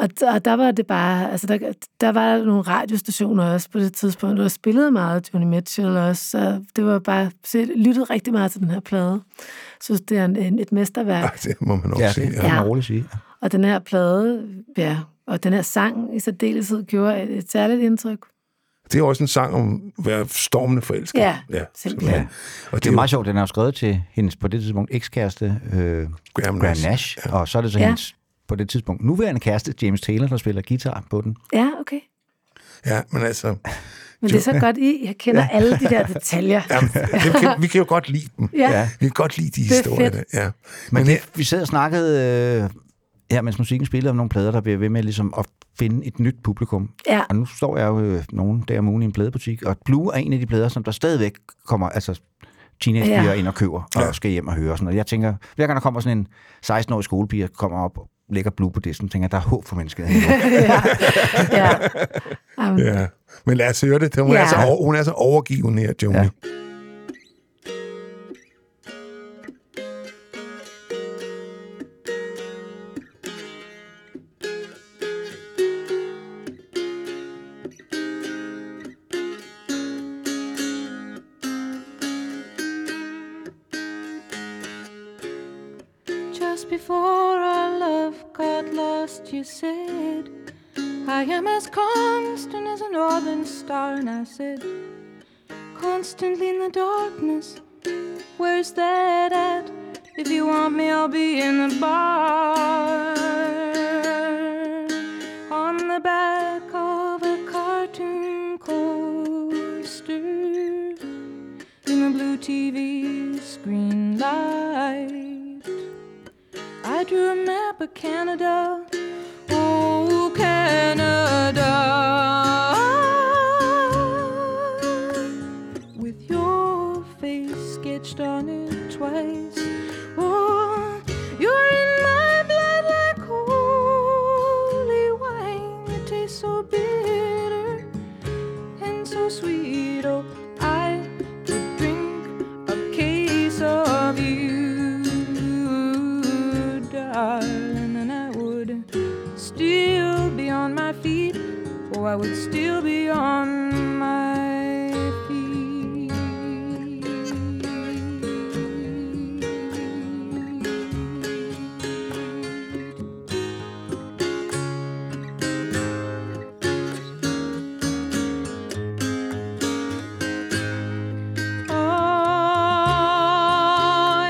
Og, og der var det bare, altså der, der var nogle radiostationer også på det tidspunkt, der spillede meget Joni Mitchell også, så det var bare, så jeg lyttede rigtig meget til den her plade. Jeg synes, det er en, en, et mesterværk.
Ej, det må man også
Ja,
sige.
det
Ja.
kan man
Ja.
roligt sige.
Og den her plade, ja, og den her sang i særdeleshed gjorde et, et særligt indtryk.
Det er også en sang om at være stormende forelsket.
Ja,
ja
simpelthen.
Og det,
Det er meget sjovt, den er jo skrevet til hendes på det tidspunkt ekskæreste, øh,
Graham
Graham
Nash.
Nash, ja. og så er det så
Ja.
hendes på det tidspunkt nuværende kæreste, James Taylor, der spiller guitar på den.
Ja, okay.
Ja, men altså,
Men det er så godt, I jeg kender alle de der detaljer.
ja, kan, vi kan jo godt lide dem.
Ja.
Ja.
Vi kan godt lide de
Det er
historier. Der. Ja.
Men
Men
det, vi sad og snakkede, øh, ja, mens musikken spillede om nogle plader, der bliver ved med ligesom at finde et nyt publikum.
Ja.
Og nu står jeg jo øh, nogen der om ugen i en pladebutik, og Blue er en af de plader, som der stadigvæk kommer, altså teenagepiger ja.
Ja.
ind og køber, og
Ja.
skal hjem og høre. og Sådan. Og jeg tænker, hver gang der kommer sådan en 16-årig skolepige, og kommer op og lægger Blue på disken, tænker jeg, der er håb for mennesket.
ja. ja. Jamen,
Ja. Men lad os høre det. Hun,
Ja.
er, så over, hun er så overgivende her, Joni.
Ja.
Constantly in the darkness, where's that at? If you want me, I'll be in the bar. On the back of a cartoon coaster in the blue TV screen light. I drew a map of Canada. I would still be on my feet. I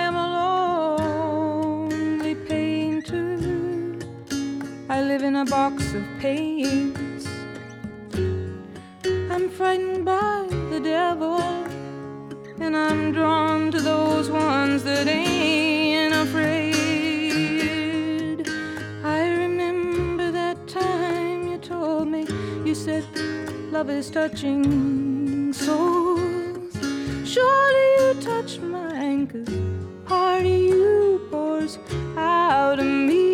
am a lonely painter. I live in a box of paints. And I'm drawn to those ones that ain't afraid. I remember that time you told me, you said, love is touching souls. Surely you touch mine, cause part of you pours out of me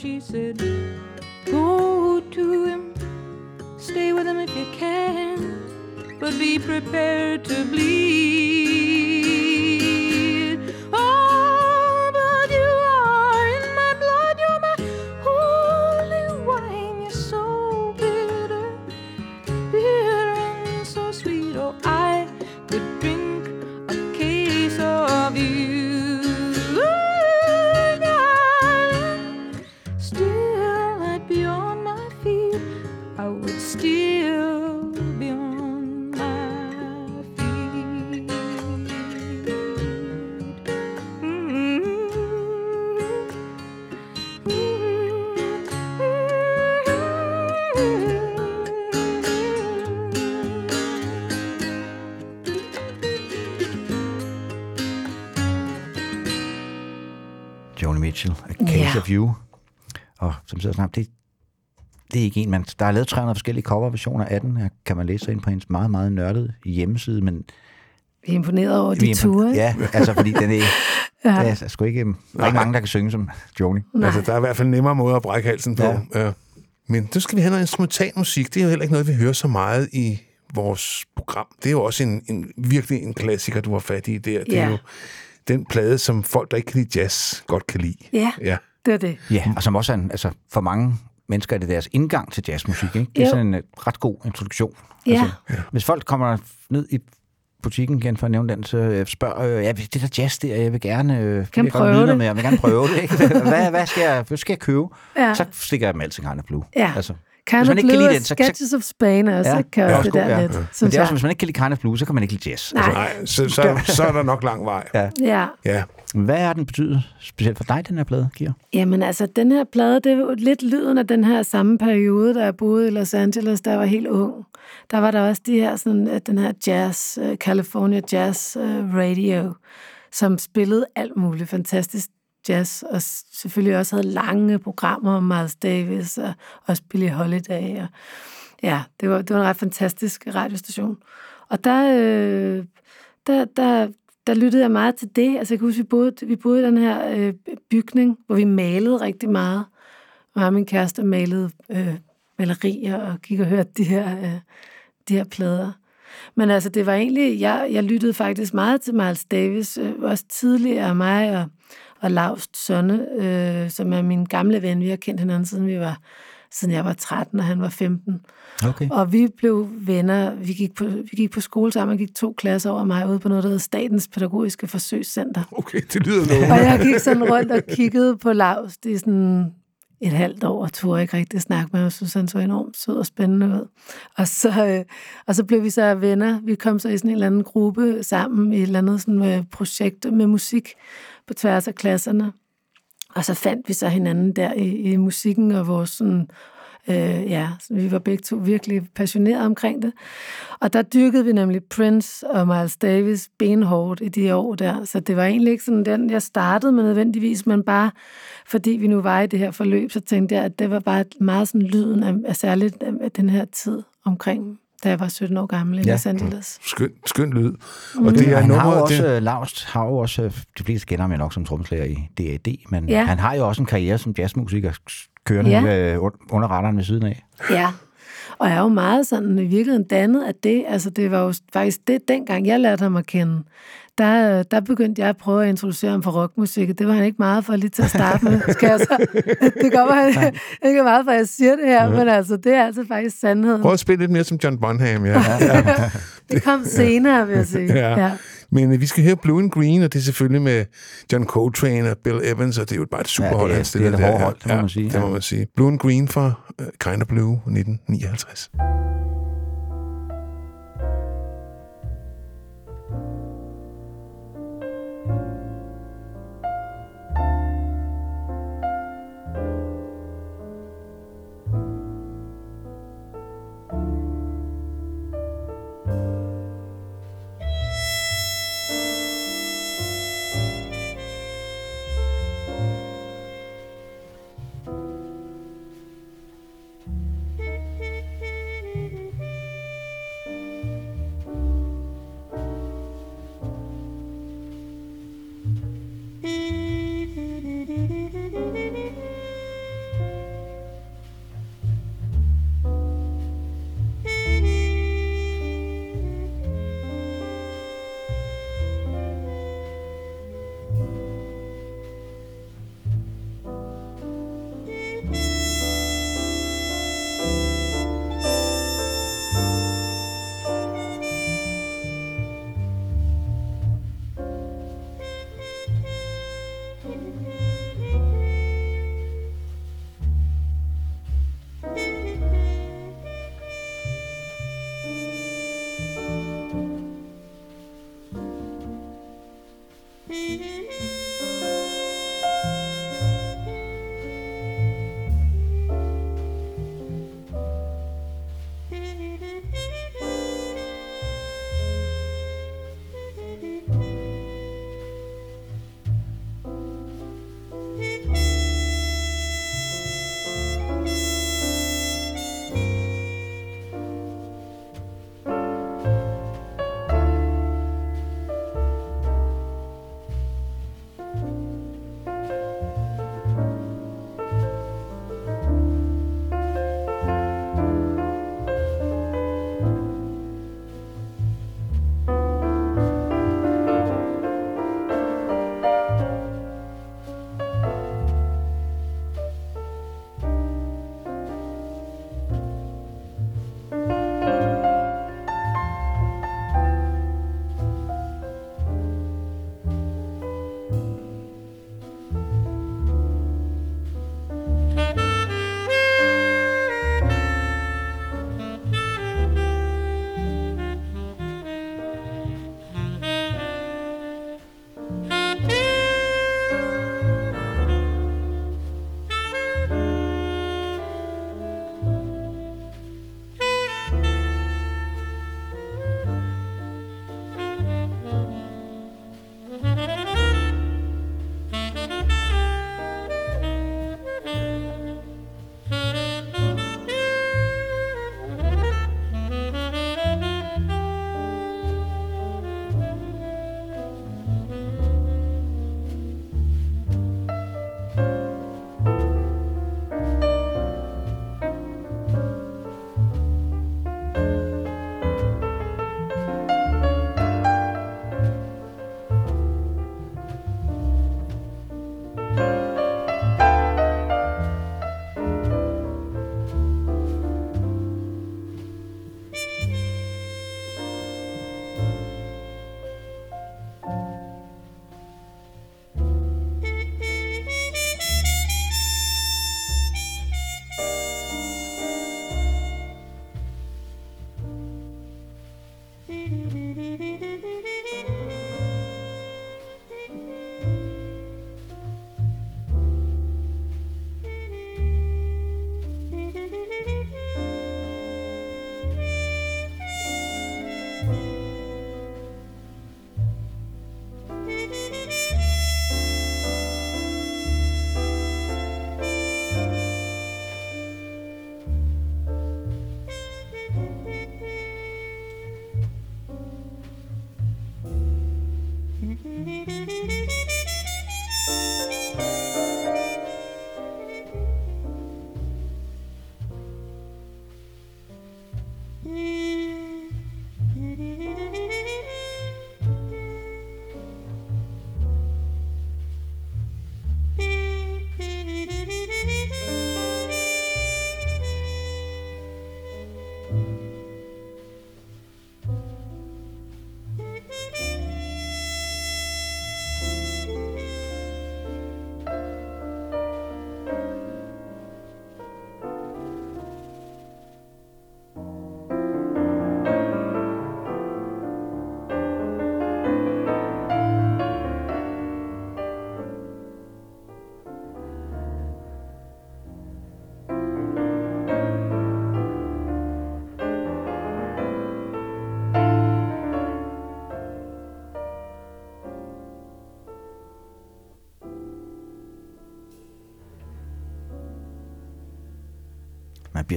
she said, Go to him, stay with him if you can, but be prepared to bleed. I would still be on my feet.
Joni Mitchell, A Case
Ja.
of You. Og som sidder snart, det, det er ikke en, man... Der er lavet 300 forskellige coverversioner af den, her kan man læse sig ind på hendes meget, meget nørdede hjemmeside, men...
Vi er imponeret over de
er
ture. ikke?
Ja, altså fordi den er...
Ja.
Der er sgu ikke, der er ikke mange, der kan synge som Joni.
Nej.
Altså, der er i hvert fald nemmere måder at brække halsen på.
Ja.
Ja. Men så skal vi have noget instrumentalmusik. Det er jo heller ikke noget, vi hører så meget i vores program. Det er jo også en, en virkelig en klassiker, du har fat i der. Det er
Ja.
jo den plade, som folk, der ikke kan lide jazz, godt kan lide.
Ja,
Ja.
det er det.
Ja, og som også er en, altså for mange mennesker er det deres indgang til jazzmusik. Ikke? Det er
Jo.
sådan en øh, ret god introduktion.
Ja.
Altså, hvis folk kommer ned i butikken igen for at nævne den, så øh, spørger øh, ja, det der jazz der, jeg vil gerne, øh, det
Kan
vil jeg
prøve det.
Med, jeg vil gerne prøve det. Ikke? Hvad, hvad, skal jeg, hvad skal jeg købe?
Ja.
Så stikker jeg dem altid of Blue.
Ja.
Altså,
Kind
hvis man ikke kan lide den, så-
Sketches of Spain også, ja. kan
det er
også det der
ja.
lidt,
Men
synes
det er også, hvis man ikke kan lide Kind of Blue, så kan man ikke lide jazz.
Nej.
Nej, så, så, så er der nok lang vej.
ja.
Ja.
Ja.
Hvad er den betydet specielt for dig, den her plade, Giver?
Jamen altså, den her plade, det er jo lidt lyden af den her samme periode, da jeg boede i Los Angeles, da jeg var helt ung. Der var der også de her, sådan, øh, den her jazz, øh, California Jazz øh, Radio, som spillede alt muligt fantastisk jazz, og selvfølgelig også havde lange programmer om Miles Davis og også Billie Holiday. Og, ja, det var, det var en ret fantastisk radiostation. Og der, øh, der, der, der lyttede jeg meget til det. Altså, jeg kan huske, vi boede, vi boede i den her øh, bygning, hvor vi malede rigtig meget. Og og min kæreste malede øh, malerier og gik og hørte de her, øh, de her plader. Men altså, det var egentlig, jeg, jeg lyttede faktisk meget til Miles Davis, øh, også tidligere mig og, og Laust Sønne, øh, som er min gamle ven. Vi har kendt hinanden, siden, vi var, siden jeg var 13, og han var 15.
Okay.
Og vi blev venner. Vi gik på, vi gik på skole sammen og gik to klasser over mig ude på noget, der hedder Statens Pædagogiske Forsøgscenter.
Okay, det lyder noget.
Og jeg gik sådan rundt og kiggede på. Det er sådan et halvt år, og turde ikke rigtig snakke med ham. Jeg synes, han så enormt sød og spændende ud. Og så, øh, og så blev vi så venner. Vi kom så i sådan en eller anden gruppe sammen i et eller andet sådan, øh, projekt med musik på tværs af klasserne. Og så fandt vi så hinanden der i, i musikken og vores sådan, øh, ja, vi var begge to virkelig passionerede omkring det. Og der dyrkede vi nemlig Prince og Miles Davis benhårdt i de år der. Så det var egentlig ikke sådan den, jeg startede med nødvendigvis, men bare fordi vi nu var i det her forløb, så tænkte jeg, at det var bare meget sådan lyden af, af særligt af den her tid omkring, da jeg var 17 år gammel i
Ja.
Los Angeles.
Skøn, skøn lyd.
Mm.
Og det er
han har jo også,
det,
det... Laust har jo også, øh, de fleste kender ham jo nok som trommeslager i D.A.D., men
Ja.
han har jo også en karriere som jazzmusiker, kørende
Ja.
ja. øh, under radaren ved siden af.
Ja, og jeg er jo meget sådan i virkeligheden dannet af det. Altså det var jo faktisk det, dengang jeg lærte ham at kende. Der, der begyndte jeg at prøve at introducere ham for rockmusik, og det var han ikke meget for lige til at starte med. Skal jeg så? Det går han ikke meget for, at jeg siger det her, men altså, det er altså faktisk sandheden.
Prøv at spille lidt mere som John Bonham, ja. ja.
Det kom senere, vil jeg sige.
Ja.
Ja.
Men øh, vi skal høre Blue and Green, og det er selvfølgelig med John Coltrane og Bill Evans, og det er jo bare et superhold,
Ja, det er-
han stiller
det er et
der.
hårdt hold, det må
ja,
man sige.
Det må
Ja.
man sige. Blue and Green fra uh, Kind of Blue 1959.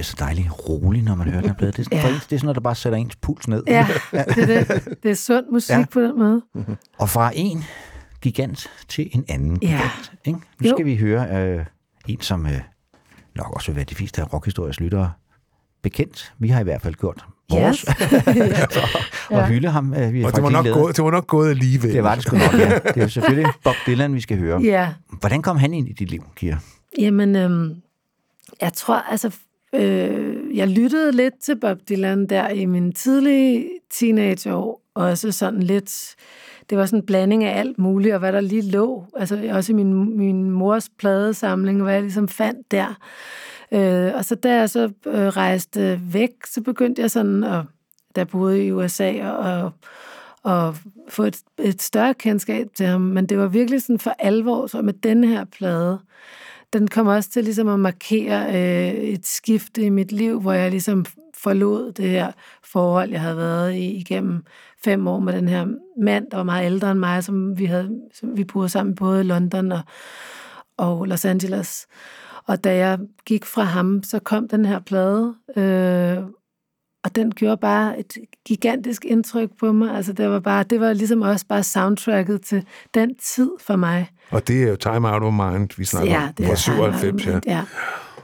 bliver så dejlig rolig, når man hører den her plade. Det er,
Ja.
det er sådan noget, der bare sætter ens puls ned.
Ja, det er det. Det er sund musik
Ja.
på den måde.
Og fra en gigant til en anden
Ja.
gigant. Ikke? Nu
Jo.
skal vi høre øh, en, som øh, nok også vil være de fleste af rockhistoriens lyttere bekendt. Vi har i hvert fald gjort vores. og
Ja.
hylde ham. Øh, vi har
Og det var, nok gået, det var nok gået alligevel.
Det var det sgu nok, ja. Det er jo selvfølgelig Bob Dylan, vi skal høre.
Ja.
Hvordan kom han ind i dit liv, Kira?
Jamen, øhm, jeg tror, altså, øh, jeg lyttede lidt til Bob Dylan der i mine tidlige teenageår, også sådan lidt, det var sådan en blanding af alt muligt, og hvad der lige lå, altså også i min, min mors pladesamling, hvad jeg ligesom fandt der. Øh, og så da jeg så øh, rejste væk, så begyndte jeg sådan, at, der boede i USA, og, og og få et, et større kendskab til ham, men det var virkelig sådan for alvor, så med den her plade, den kom også til ligesom at markere øh, et skifte i mit liv, hvor jeg ligesom forlod det her forhold, jeg havde været i igennem fem år med den her mand, der var meget ældre end mig, som vi havde, som vi boede sammen både i London og, og Los Angeles. Og da jeg gik fra ham, så kom den her plade, øh, og den gjorde bare et gigantisk indtryk på mig. Altså det var bare, det var ligesom også bare soundtracket til den tid for mig.
Og det er jo Time Out of Mind, vi snakker
Ja,
om.
det
Fra
er
97, ja.
ja.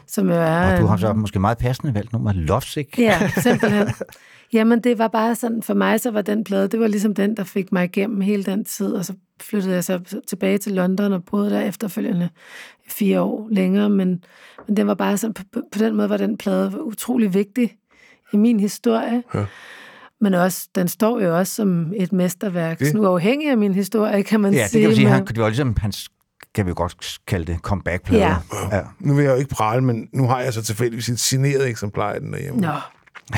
Som jo er...
Og du har så måske meget passende valgt nummer Lovesick.
Ja, simpelthen. Jamen, det var bare sådan, for mig så var den plade, det var ligesom den, der fik mig igennem hele den tid, og så flyttede jeg så tilbage til London og boede der efterfølgende fire år længere, men, men den var bare sådan, på, på, på den måde var den plade utrolig vigtig i min historie.
Ja.
Men også, den står jo også som et mesterværk,
Det-
sådan uafhængig af min historie, kan man
Ja, det
sige.
kan man sige.
men-
Han, det var ligesom hans, kan vi jo godt kalde det, comeback
Ja.
ja.
Nu vil jeg jo ikke prale, men nu har jeg så tilfældigvis et signeret eksemplar af den derhjemme.
Nå,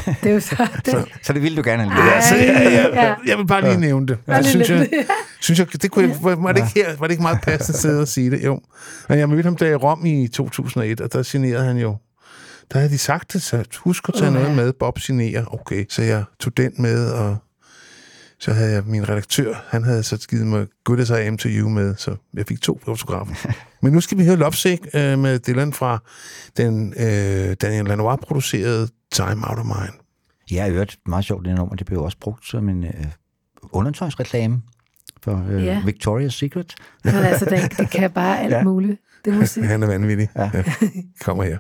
det er jo så... Det,
Så det ville du gerne have
Ja, så jeg, jeg,
ja.
jeg vil bare lige nævne det.
Bare
Det
lige
synes jeg, synes jeg, det kunne jeg, var, var det ikke her, var det ikke meget passende sted at sige det? Jo. Men jeg mødte ham der i Rom i 2001, og der signerede han jo. Der havde de sagt det, så husk at tage
Uha.
noget med. Bob signerer. Okay, så jeg tog den med, og så havde jeg min redaktør, han havde så givet mig Good As I Am To You med, så jeg fik to fotografer. Men nu skal vi høre Lovesick øh, med Dylan fra den øh, Daniel Lanois producerede Time Out of Mind.
Ja, jeg hørte meget sjovt, det nummer. Det blev også brugt som en øh, undertøjsreklame for øh,
Ja.
Victoria's Secret.
men altså, det, det kan bare alt
Ja.
muligt. Det musik.
Han er vanvittig.
Ja.
Ja. Kommer her.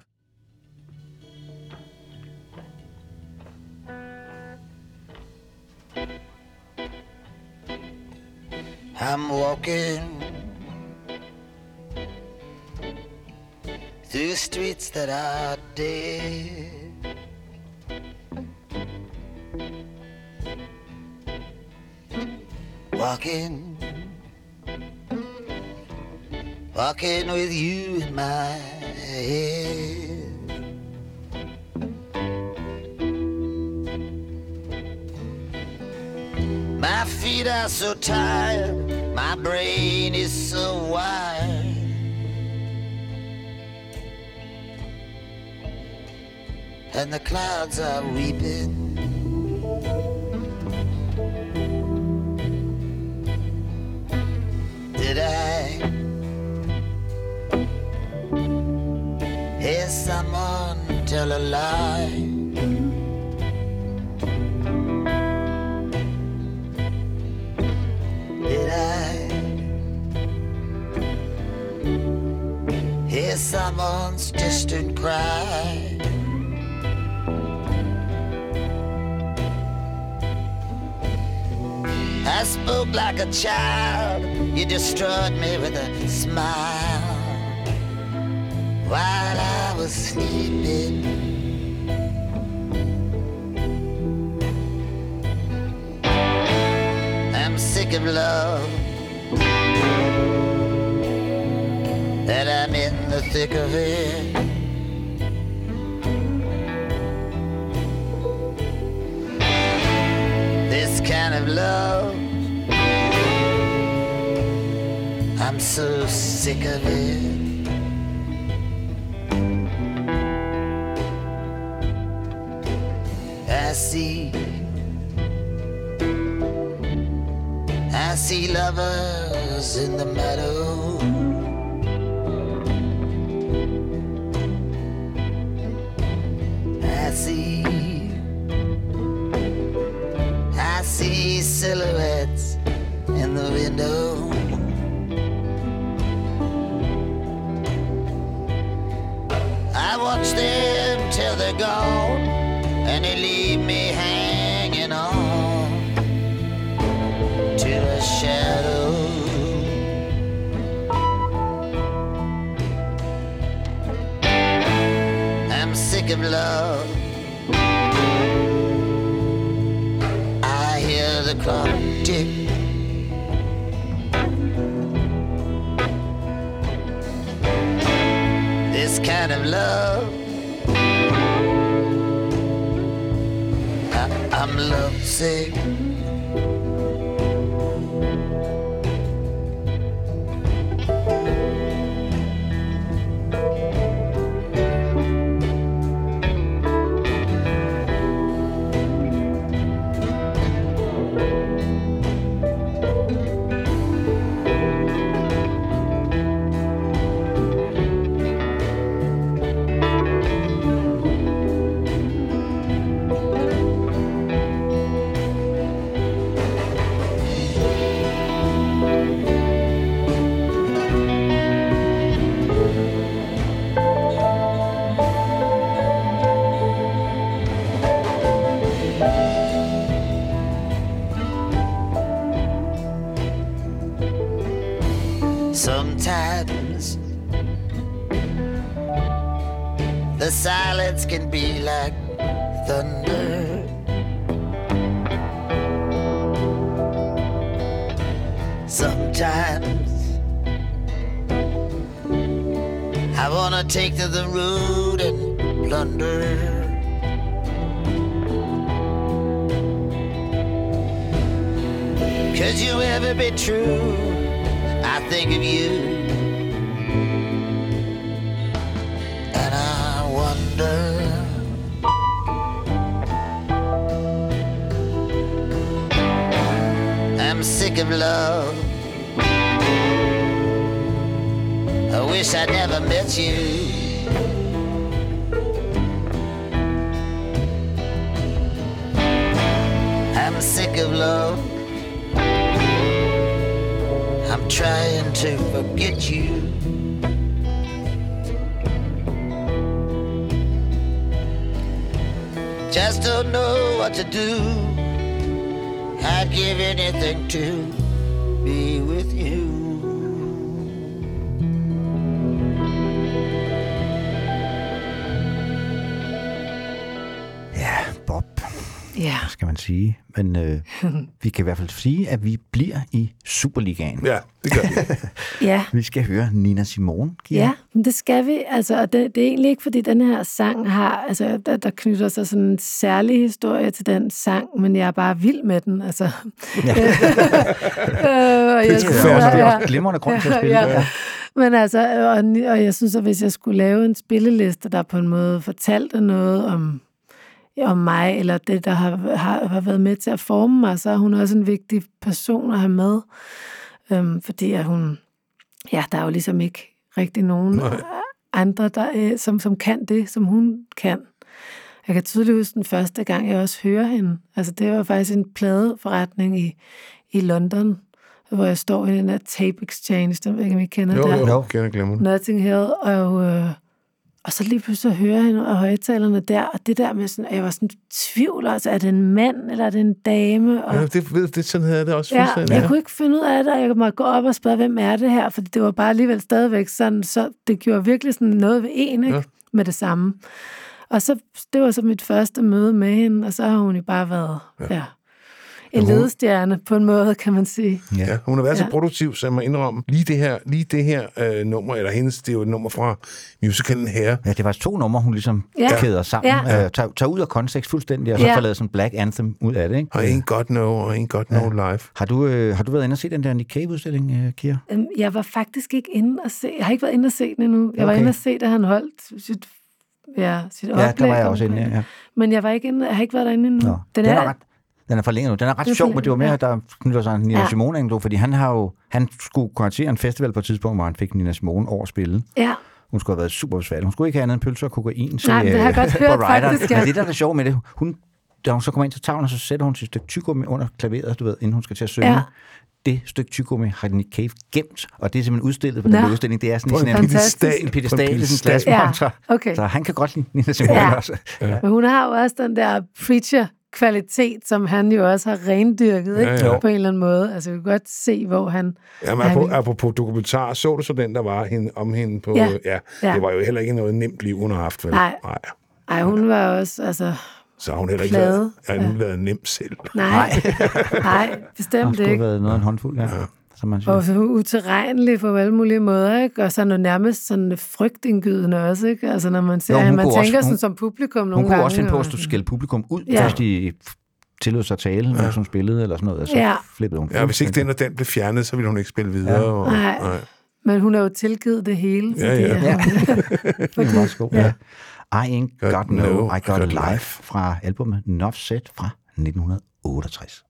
I'm walking through streets that are dead. Walking, walking with you in my head. My feet are so tired, my brain is so wired. And the clouds are weeping. Did I hear someone tell a lie? hear someone's distant cry.
I spoke like a child, you destroyed me with a smile while I was sleeping. I'm sick of love that I miss the thick of it. This kind of love. I'm so sick of it. I see. I see lovers in the meadow. Window. I watch them till they're gone, and they leave me hanging on to a shadow. I'm sick of love. I hear the clock tick. Kind of love. I, I'm lovesick. True?
Vi kan i hvert fald sige, at vi bliver i Superligaen.
Ja, det gør vi.
Ja.
Vi skal høre Nina Simone.
Ja, men det skal vi. Altså, og det, det er egentlig ikke, fordi den her sang har, altså, der, der knytter sig sådan en særlig historie til den sang, men jeg er bare vild med den. Altså.
Ja.
øh, og
Det er
jeg synes, ja,
Det er også glimrende grund til at spille. Ja.
Men altså, og, og jeg synes, at hvis jeg skulle lave en spilleliste, der på en måde fortalte noget om, om mig, eller det, der har, har, har været med til at forme mig, så er hun også en vigtig person at have med. Øhm, fordi at hun, ja, der er jo ligesom ikke rigtig nogen
Nej.
andre, der, øh, som, som kan det, som hun kan. Jeg kan tydeligt huske den første gang, jeg også hører hende. Altså, det var faktisk en pladeforretning i, i London, hvor jeg står i den der tape exchange, den ved ikke, om I kender
Jo,
der.
jo, kender glemmer den.
Notting Hill, og, øh, Og så lige pludselig hører jeg af højtalerne der, og det der med sådan, at jeg var sådan tvivl, altså er det en mand, eller er det en dame? Og,
Ja, det, ved, det sådan havde det også
Ja,
fuldstændig.
jeg kunne ikke finde ud af det, og jeg måtte gå op og spørge, hvem er det her? For det var bare alligevel stadigvæk sådan, så det gjorde virkelig sådan noget ved en, ikke?
Ja.
Med det samme. Og så, det var så mit første møde med hende, og så har hun jo bare været, ja, ja en
hun-
ledestjerne på en måde, kan man sige.
Ja, hun har været så
Ja.
produktiv, så jeg må indrømme, lige det her, lige det her øh, nummer, eller hendes, det er jo et nummer fra musicalen her.
Ja, det var to numre, hun ligesom
Ja.
ja. kæder sammen.
Ja.
Ja. Øh, tager, tager ud af kontekst fuldstændig, og så
Ja.
får lavet sådan en Black Anthem ud af det. Ikke?
Og Ain't Got No, og Ain't Got No Life.
Har du, øh, har du været inde og se den der Nick Cave-udstilling, øh, Kira?
Øhm, Jeg var faktisk ikke inde og se, jeg har ikke været inde og se den endnu. Jeg var
Okay.
inde og se, da han holdt sit, ja, sit
Ja, der
oplæg
var jeg også inde, ja.
Men jeg, var ikke inde, jeg har ikke været derinde endnu.
Nå.
Den
Den
er,
er ret, den er forlænget nu. Den er ret
er
sjov, men det var mere,
forlænget,
der knytter sig Nina
Ja.
ja. Simone anekdote, fordi han har jo, han skulle konkurrere en festival på et tidspunkt, hvor han fik Nina Simone over at spille.
ja,
Hun skulle have været super besværlig. Hun skulle ikke have andet end pølser og kokain til
Nej, det har jeg godt
øh,
hørt
på Ryder.
faktisk, ja.
Men det, der er det sjove med det, hun, da hun så kommer ind til tavlen, så sætter hun sit stykke tyggegummi under klaveret, du ved, inden hun skal til at synge.
Ja.
Det stykke tyggegummi har Nick Cave gemt, og det er simpelthen udstillet på den udstilling. Det er sådan sådan
en
en,
pedestal.
en pedestal, sådan
pedestal.
en glasmontre.
Ja, okay.
Så han kan godt lide Nina Simone
Ja.
også.
Men hun har jo også den der preacher-kvalitet, som han jo også har rendyrket, ikke?
Ja, ja.
På en eller anden måde. Altså, jeg kan godt se, hvor han...
Jamen,
han-
apropos, apropos dokumentar, så du så den, der var hende, om hende på...
Ja.
Ja,
Ja.
det var jo heller ikke noget nemt liv, hun har haft, vel?
Nej.
Nej.
Ej, hun var også, altså...
Så har hun heller ikke
Plade.
været, ja, hun
Ja.
ja. været nem selv.
Nej, nej,
Det
bestemt ikke.
have været noget af en håndfuld, ja. Som man siger.
Og så utilregnelig på alle mulige måder, ikke? Og så noget nærmest sådan frygtindgydende også, ikke? Altså, når man ser,
Jo,
man tænker
også-
sådan
hun-
som publikum nogle
Hun kunne
gange.
også finde på at stå skælde publikum ud,
Ja.
ja. hvis de tillod sig at tale, mens hun spillede eller sådan noget. og Så
Ja.
flippede hun.
Ja, hvis ikke den og den blev fjernet, så ville hun ikke spille videre.
Ja.
Og,
Nej. Men hun er jo tilgivet det hele.
Ja,
fordi,
ja.
Ja. Det er meget god. Ja. I ain't
Got
got no,
no,
I got,
got life.
life fra albumet Nuff Set fra 1968.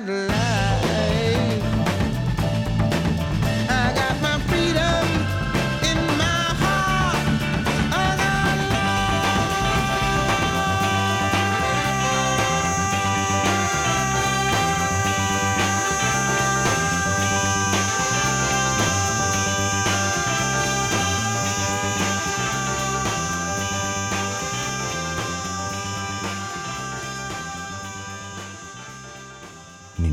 나를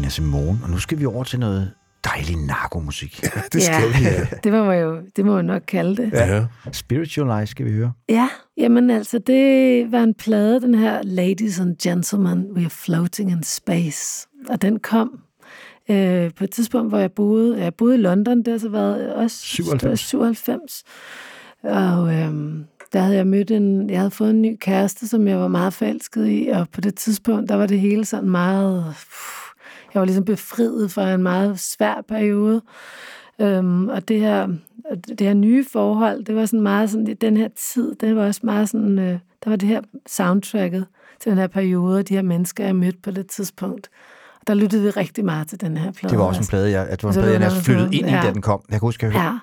Simone, og nu skal vi over til noget dejlig narkomusik. Ja,
det skal vi, ja.
det må man jo det må man nok kalde det.
Ja. Spiritualize skal vi høre.
Ja, jamen altså, det var en plade, den her Ladies and Gentlemen, We Are Floating in Space. Og den kom øh, på et tidspunkt, hvor jeg boede, jeg boede i London, det har så været også
97.
97. Og øhm, der havde jeg mødt en, jeg havde fået en ny kæreste, som jeg var meget forelsket i, og på det tidspunkt, der var det hele sådan meget, pff, jeg var ligesom befriet fra en meget svær periode. Øhm, og det her, det her nye forhold, det var sådan meget sådan, den her tid, det var også meget sådan, øh, der var det her soundtracket til den her periode, de her mennesker, jeg mødte på det tidspunkt. Og der lyttede vi rigtig meget til den her plade.
Det var også en plade, jeg, det var en plade, jeg nærmest flyttede ind i, da den kom. Jeg kan huske, at jeg
Ja.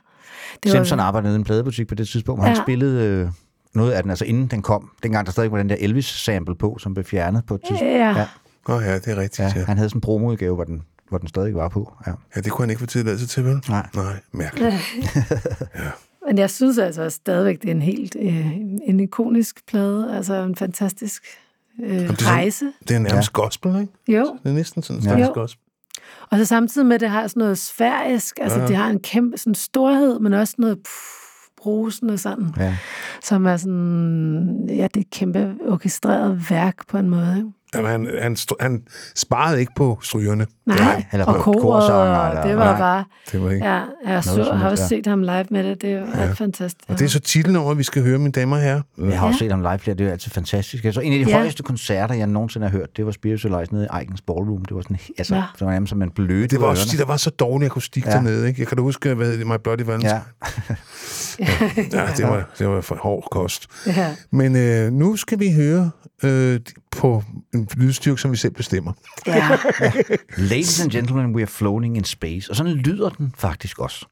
det Simpson arbejdede i en pladebutik på det tidspunkt, hvor ja. han
Ja.
spillede øh, noget af den, altså inden den kom. Dengang der stadig var den der Elvis-sample på, som blev fjernet på et tidspunkt.
Ja.
Åh oh, ja, det er rigtigt.
Ja,
Ja,
han havde sådan en promoudgave, hvor den, hvor den stadig var på. Ja.
ja det kunne han ikke få tilladelse til, vel?
Nej.
Nej, mærkeligt.
Men jeg synes altså også stadigvæk, det er en helt øh, en ikonisk plade, altså en fantastisk øh,
Jamen, det er sådan-
rejse.
Det er nærmest ja. gospel, ikke?
Jo.
Det er næsten sådan en
Ja.
slags gospel.
Og så samtidig med, at det har sådan noget sfærisk, altså
Ja.
det har en kæmpe sådan storhed, men også noget pff, brusende sådan,
Ja.
som er sådan, ja, det er et kæmpe orkestreret værk på en måde. Ikke?
Jamen, han, han, han sparede ikke på strygerne.
Nej,
eller
og
på
koret,
korsanger, eller-
det var
Nej,
bare,
det var ikke.
ja, jeg
Noget
så, har også
ja.
set ham live med det, det var ja. fantastisk.
Og det er så titlen over, vi skal høre, mine damer og herrer.
Jeg har også
Ja.
set ham live flere, det er altid fantastisk. Altså, en af de
Ja.
højeste koncerter, jeg nogensinde har hørt, det var Spiritualize nede i Icons Ballroom. Det var sådan, altså,
Ja.
det var nærmest som en bløde.
Det var også, fordi der var så dårlig akustik
Ja.
dernede. Ikke? Jeg kan da huske, hvad hed det, My Bloody Valentine.
Ja.
ja, det var, det var for hård kost.
Ja.
Men øh, nu skal vi høre øh, på en lydstyrke, som vi selv bestemmer.
Ja.
Ladies and gentlemen, we are floating in space. Og sådan lyder den faktisk også.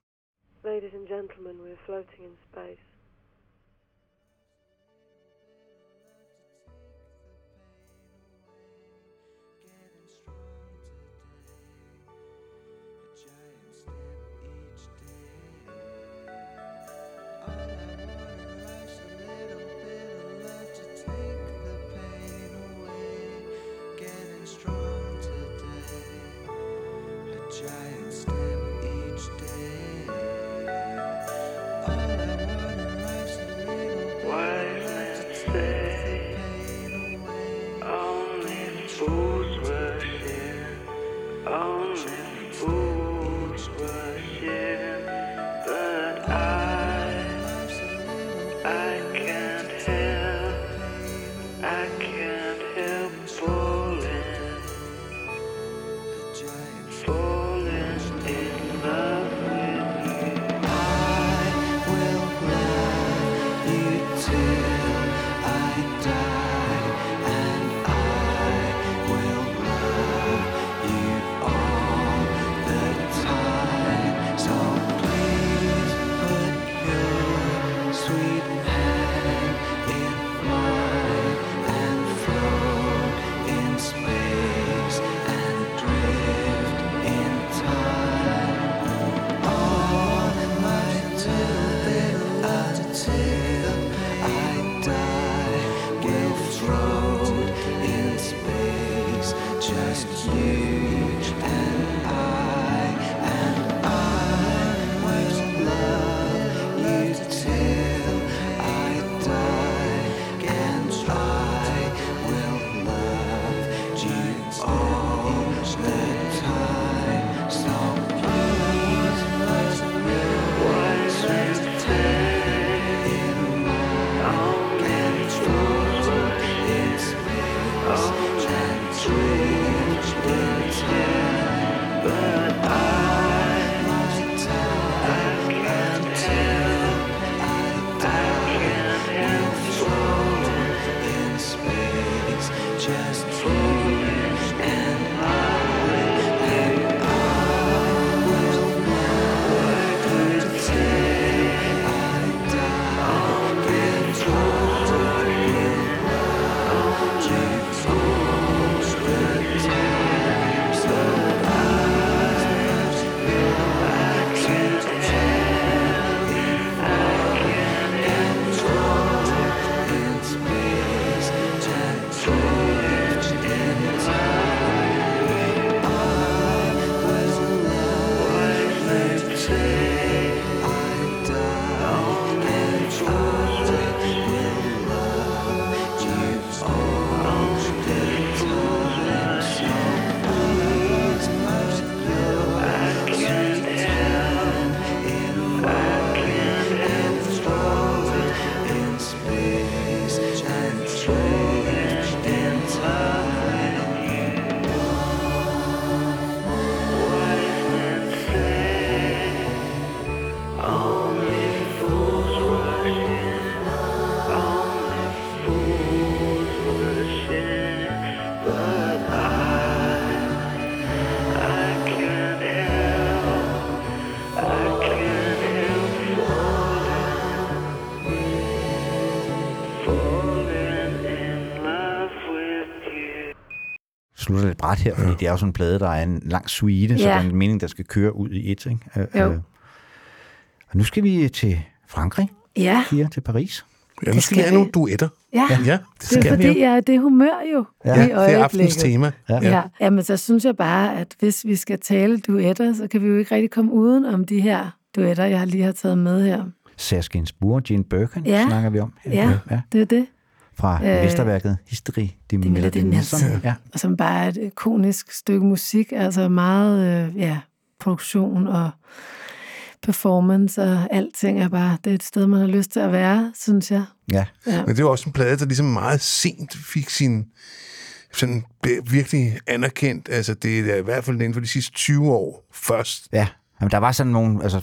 Ret her, fordi ja. det er jo sådan en plade, der er en lang suite, så
Ja.
der er en mening, der skal køre ud i et. Ikke? Øh,
Jo.
øh. Og nu skal vi til Frankrig,
Ja.
Kira, til Paris.
Ja, nu
Det
skal vi
skal
have
vi.
nogle duetter.
Ja,
Ja, det
det er
skal vi
fordi,
jo.
jeg er det humør jo
Ja,
i
det er aftens tema.
Ja. Ja. Jamen, så synes jeg bare, at hvis vi skal tale duetter, så kan vi jo ikke rigtig komme uden om de her duetter, jeg lige har taget med her.
Serge Gainsbourg, Jane Birkin
Ja.
snakker vi om. her.
Ja,
ja.
det er det.
Fra
Øh,
mesterværket History de Melody Nelson. Ja.
Og som bare er et ikonisk stykke musik, altså meget øh, ja, produktion og performance og alting er bare, det er et sted, man har lyst til at være, synes jeg.
Ja.
Ja.
Men det var også en plade, der ligesom meget sent fik sin sådan virkelig anerkendt. Altså, det er i hvert fald inden for de sidste 20 år først.
Ja, Jamen, der var sådan nogle, altså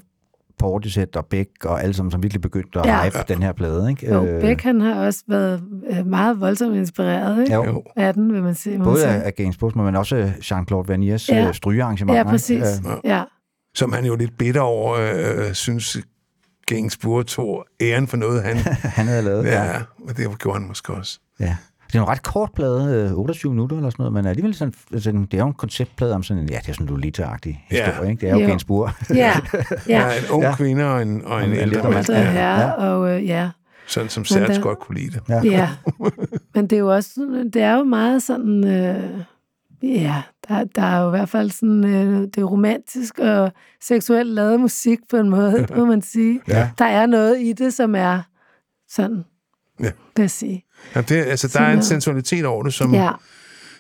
Portishead og Beck og alle sammen, som virkelig begyndte at
Ja.
hype den her plade. Ikke?
Jo,
Øh,
Beck han har også været øh, meget voldsomt inspireret ikke?
Jo.
af den, vil man sige. man
Både af, af Gainsbourg, men også Jean-Claude Verniers
Ja.
ja. strygearrangementer.
Ja, præcis.
ikke? Øh,
Ja.
Som han jo lidt bitter over, øh, synes Gainsbourg tog æren for noget, han...
han havde lavet.
Ja,
ja.
og det gjorde han måske også.
Ja. Det er en ret kort plade, øh, 28 minutter eller sådan noget, men alligevel sådan, altså, det er jo en konceptplade om sådan en, ja, det er sådan en Lolita-agtig
Ja.
historie, ikke? Det er jo,
Jo.
Gainsbourg.
Ja, ja.
Ja, en ung
Ja.
kvinde og en, og en,
en
ældre mand.
herre,
Ja.
og øh, ja.
Sådan som
der-
godt kunne lide det.
Ja.
Ja, men det er jo også, sådan- det er jo meget sådan, øh, ja, der, der er jo i hvert fald sådan, øh, det er romantisk og seksuelt lavet musik på en måde, må man sige.
Ja.
Der er noget i det, som er sådan,
Ja.
vil jeg sige.
Ja, det, altså, der er en sensualitet over det, som
Ja.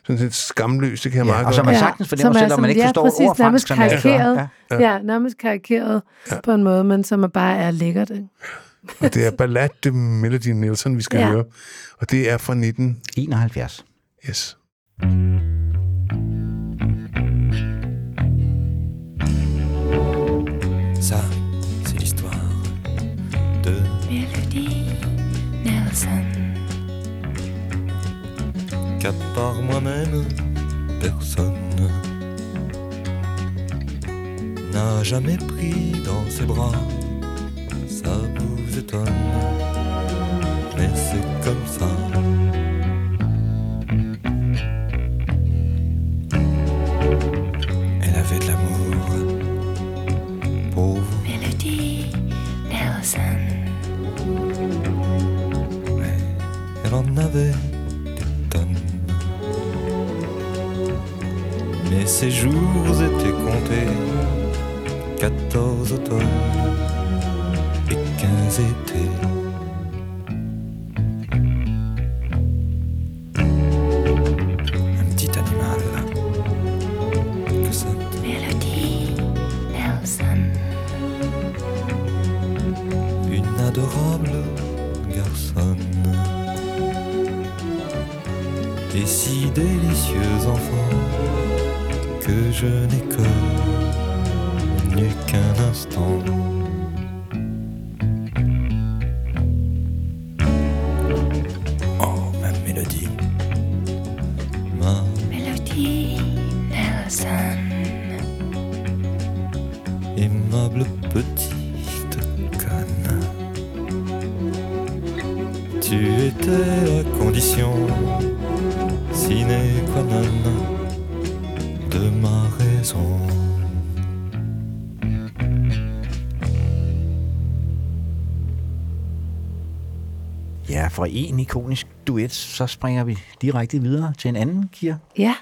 sådan lidt skamløst, det kan jeg
Ja,
meget
og
godt.
som man
Ja,
sagtens fornemmer,
er
selvom man ikke
ja,
forstår
præcis,
ord fransk, som
karikeret.
Ja.
Ja. ja, nærmest karikeret ja. på en måde, men som er bare er lækkert. Ikke?
Og det er Ballade de Melody Nelson, vi skal
Ja.
høre. Og det er fra 19...
71.
Yes.
Ça, part moi-même, personne n'a jamais pris dans ses bras. Ça vous étonne, mais c'est comme ça. Elle avait de l'amour pour vous.
Mélodie Nelson.
Elle en avait Mais ses jours étaient comptés. 14 automnes et 15 étés.
Ja, en ikonisk duet, så springer vi direkte videre til en anden, Kira.
Ja,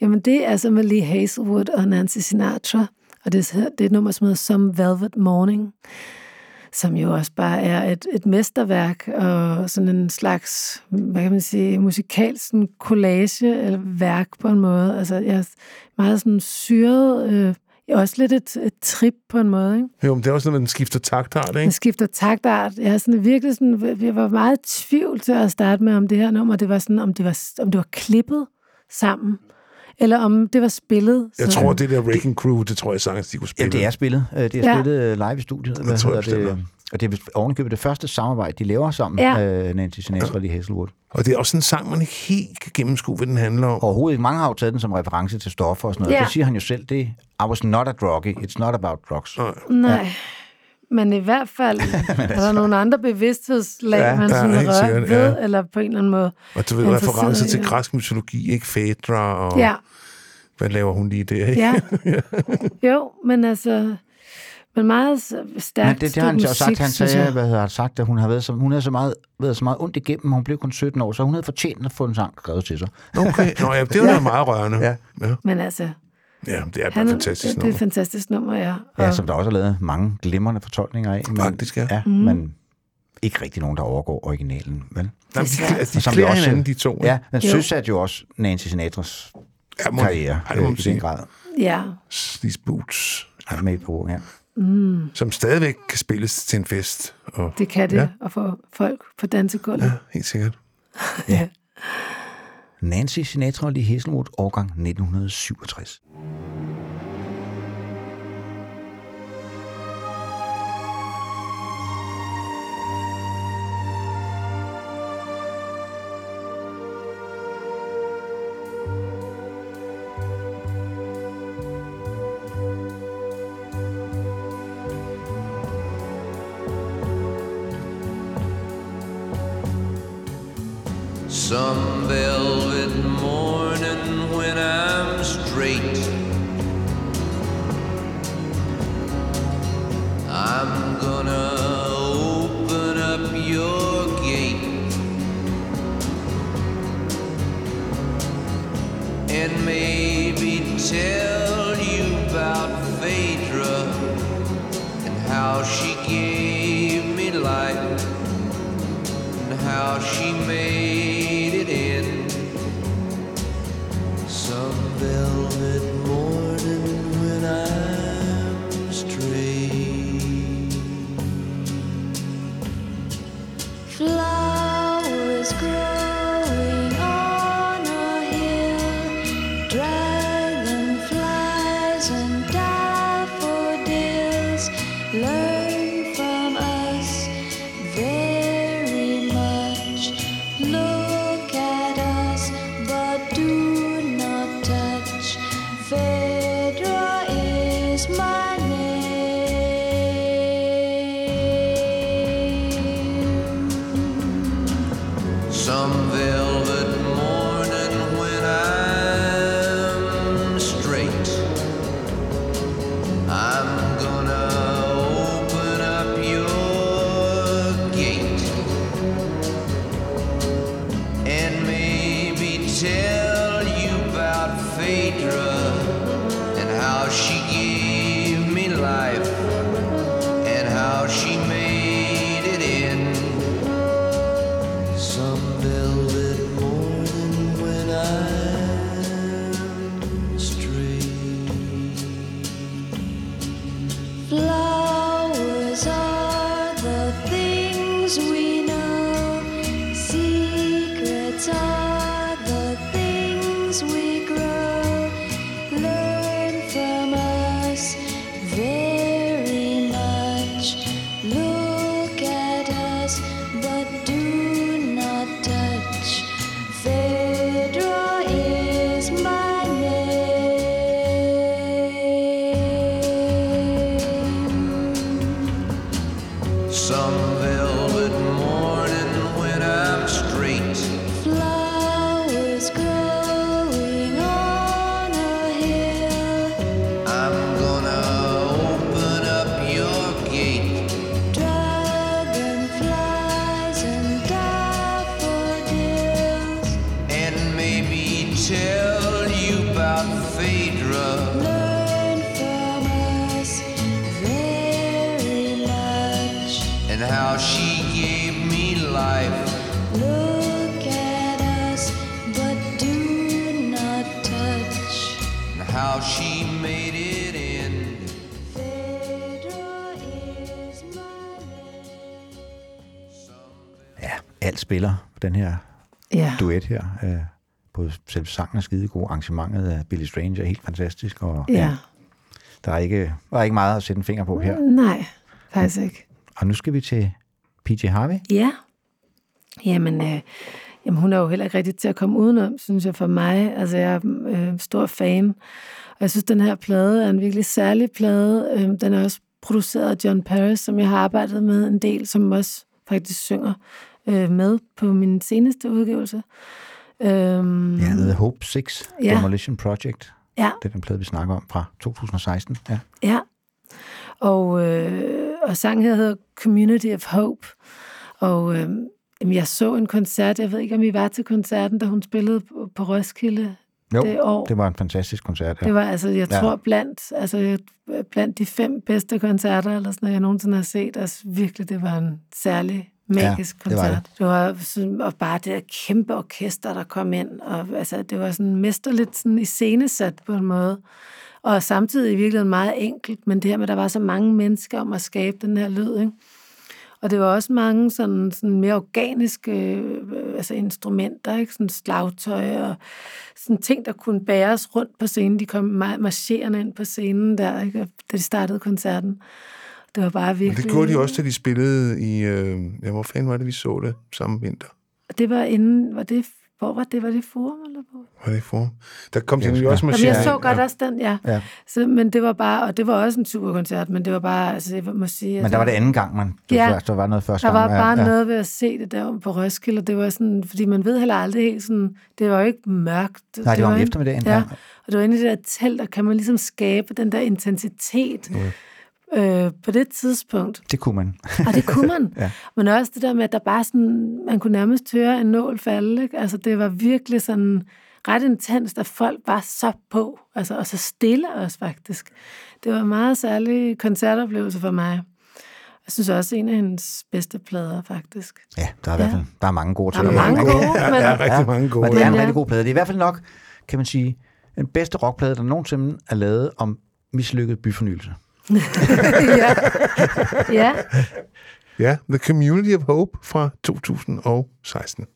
jamen det er altså med Lee Hazelwood og Nancy Sinatra, og det, er- det er et nummer, som hedder Some Velvet Morning, som jo også bare er et, et mesterværk, og sådan en slags, hvad kan man sige, musikalsk collage eller værk på en måde. Altså, jeg er meget sådan syret, øh, også lidt et, et trip på en måde, ikke?
Jo, men det er også noget, den skifter taktart,
Den
ikke?
skifter taktart. Jeg, er sådan virkelig sådan, jeg var meget i tvivl til at starte med, om det her nummer, det var sådan, om det var, om det var klippet sammen, eller om det var spillet.
Jeg tror, det der Wrecking Crew, det tror jeg sagtens, de kunne spille.
Ja, det er spillet. Øh, Det er
Ja.
spillet øh, live i studiet. Hvad
tror jeg
det? Og det er ovenikøbet det første samarbejde, de laver sammen,
Ja.
ja. øh, Nancy Sinatra og Lee Hazelwood.
Og det er også en sang, man ikke helt kan gennemskue, hvad den handler om.
Overhovedet ikke. Mange har jo taget den som reference til stoffer og sådan noget.
Ja.
Det siger han jo selv. Det I was not a druggie. It's not about drugs.
Nej. men i hvert fald er der nogle andre bevidsthedslag,
Ja,
man sådan rører
sikkert,
ved,
ja.
eller på en eller anden måde.
Og du ved,
er
referencer til græsk mytologi, ikke? Fædra og...
Ja.
Hvad laver hun lige der, ikke?
Ja. Jo, men altså... Men meget stærkt
Men det, det har han jo sagt,
musik,
han sagde,
jeg.
hvad havde han sagt, at hun har været så, hun havde så meget, været så meget ondt igennem, hun blev kun 17 år, så hun havde fortjent at få en sang skrevet til sig.
Okay, Nå, ja, det var
Ja.
ja. meget rørende.
Ja.
ja.
Men altså...
Ja, det er bare
han,
fantastisk
det, det er
nummer.
et fantastisk nummer, ja.
Ja,
Og-
som der også er lavet mange glimrende fortolkninger af. Men,
Faktisk, ja.
ja
Mhm.
Men ikke rigtig nogen, der overgår originalen, vel?
Nej, de, klæder- de klæder
også-
hinanden, de to.
Ja, den
Jo.
søsatte jo også Nancy Sinatras
Ja, må-
karriere
ja, det må man
øh, i
sige.
den grad.
Ja.
These Boots.
Ja, med på, ja.
Mm,
Som stadigvæk kan spilles til en fest. Og,
det kan det,
Ja,
at få folk på dansegulvet.
ja, helt sikkert.
Ja.
Nancy Sinatra og Lee Hazelwood, årgang 1967. selv sangen er skide god, arrangementet af Billy Strange er helt fantastisk, og
Ja.
der, er ikke, der er ikke meget at sætte en finger på her.
Nej, faktisk ikke.
Og nu skal vi til PJ Harvey.
Ja. Jamen, øh, jamen, hun er jo heller ikke rigtig til at komme udenom, synes jeg for mig. Altså, jeg er øh, stor fan. Og jeg synes, den her plade er en virkelig særlig plade. Øh, den er også produceret af John Paris, som jeg har arbejdet med en del, som også faktisk synger øh, med på min seneste udgivelse. Øhm,
Ja, The Hope 6
Ja.
Demolition Project.
Ja.
Det er den plade, vi snakker om fra 2016. Ja.
Ja. Og, øh, og sangen her hedder Community of Hope. Og øh, jeg så en koncert, jeg ved ikke, om I var til koncerten, da hun spillede på, på Roskilde
Jo,
det år.
det var en fantastisk koncert. Ja.
Det var altså, jeg
Ja.
tror, blandt, altså, blandt de fem bedste koncerter, eller sådan noget, jeg nogensinde har set, altså virkelig, det var en særlig magisk
Ja, det var
koncert.
det.
det var sådan, og bare det der kæmpe orkester, der kom ind, og altså, det var sådan mesterligt sådan iscenesat på en måde. Og samtidig i virkeligheden meget enkelt, men det her med, at der var så mange mennesker om at skabe den her lyd, ikke? Og det var også mange sådan, sådan mere organiske øh, altså instrumenter, ikke? Sådan slagtøj og sådan ting, der kunne bæres rundt på scenen. De kom ma- marcherende ind på scenen der, ikke? da de startede koncerten. Det var bare
Og
virkelig...
det gjorde de også, da de spillede i... Øh, ja, hvor fanden var det, vi så det samme vinter?
Det var inden... Var det, hvor var det? Var det forum? Eller hvor?
Var det for? Der kom de
Ja,
også
Jamen,
marcherende
jeg så godt
og-
også den, ja.
Ja.
Så, men det var bare... Og det var også en super koncert, men det var bare... Altså, jeg må sige...
Men der var det anden gang, man... Det
Ja.
ja. første, der var noget første
Der var
gang.
bare
ja,
noget ved at se det der på Roskilde, og det var sådan, fordi man ved heller aldrig helt sådan, det var jo ikke mørkt.
Nej, det var om
ikke-
eftermiddagen,
Ja,
ja.
og det var inde i det der telt, der kan man ligesom skabe den der intensitet øh, på det tidspunkt.
Det kunne man.
Og det kunne man.
Ja.
Men også det der med, at der bare sådan, man kunne nærmest høre en nål falde. Ikke? Altså, det var virkelig sådan ret intenst, at folk var så på, altså, og så stille også faktisk. Det var en meget særlig koncertoplevelse for mig. Jeg synes også, en af hendes bedste plader, faktisk.
Ja, der er i hvert fald der er mange gode
Der er mange gode, men-
Ja, der er rigtig mange gode.
Men det er en
Ja.
rigtig god plade. Det er i hvert fald nok, kan man sige, den bedste rockplade, der nogensinde er lavet om mislykket byfornyelse
ja. ja.
Ja, The Community of Hope fra 2016.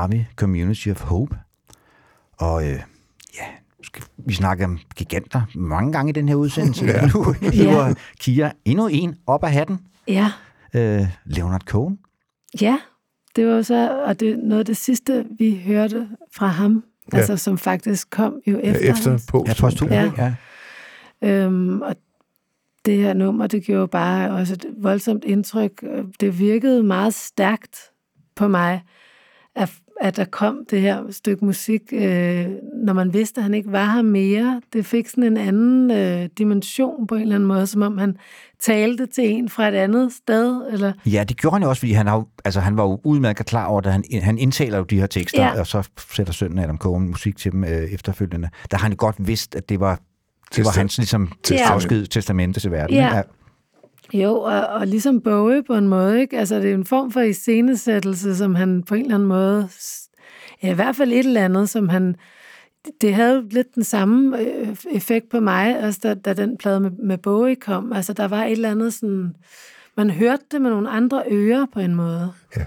PJ Harvey, Community of Hope. Og øh, ja, vi snakke om giganter mange gange i den her udsendelse.
Ja.
ja. Nu hiver Kia endnu en op af hatten.
Ja.
Øh, Leonard Cohen.
Ja, det var så, og det er noget af det sidste, vi hørte fra ham,
Ja.
ja. altså som faktisk kom jo
Ja,
efter.
efter
hans-
på.
Ja, posthum,
Ja.
Ja.
Øhm, og det her nummer, det gjorde bare også et voldsomt indtryk. Det virkede meget stærkt på mig, at, at der kom det her stykke musik, øh, når man vidste, at han ikke var her mere. Det fik sådan en anden øh, dimension på en eller anden måde, som om han talte til en fra et andet sted. Eller,
Ja, det gjorde han jo også, fordi han, har, altså, han var jo udmærket klar over, at han, han indtaler jo de her tekster,
Ja.
og så sætter sønnen Adam Cohen musik til dem øh, efterfølgende. Der har han godt vidst, at det var, det var hans ligesom,
Ja.
afsked testamente til verden.
Ja.
ikke?
Jo, og, og ligesom Bowie på en måde, ikke? Altså, det er en form for iscenesættelse, som han på en eller anden måde... Ja, i hvert fald et eller andet, som han... Det havde lidt den samme øh, effekt på mig, også da, da den plade med, med Bowie kom. Altså, der var et eller andet sådan... Man hørte det med nogle andre ører på en måde.
Ja.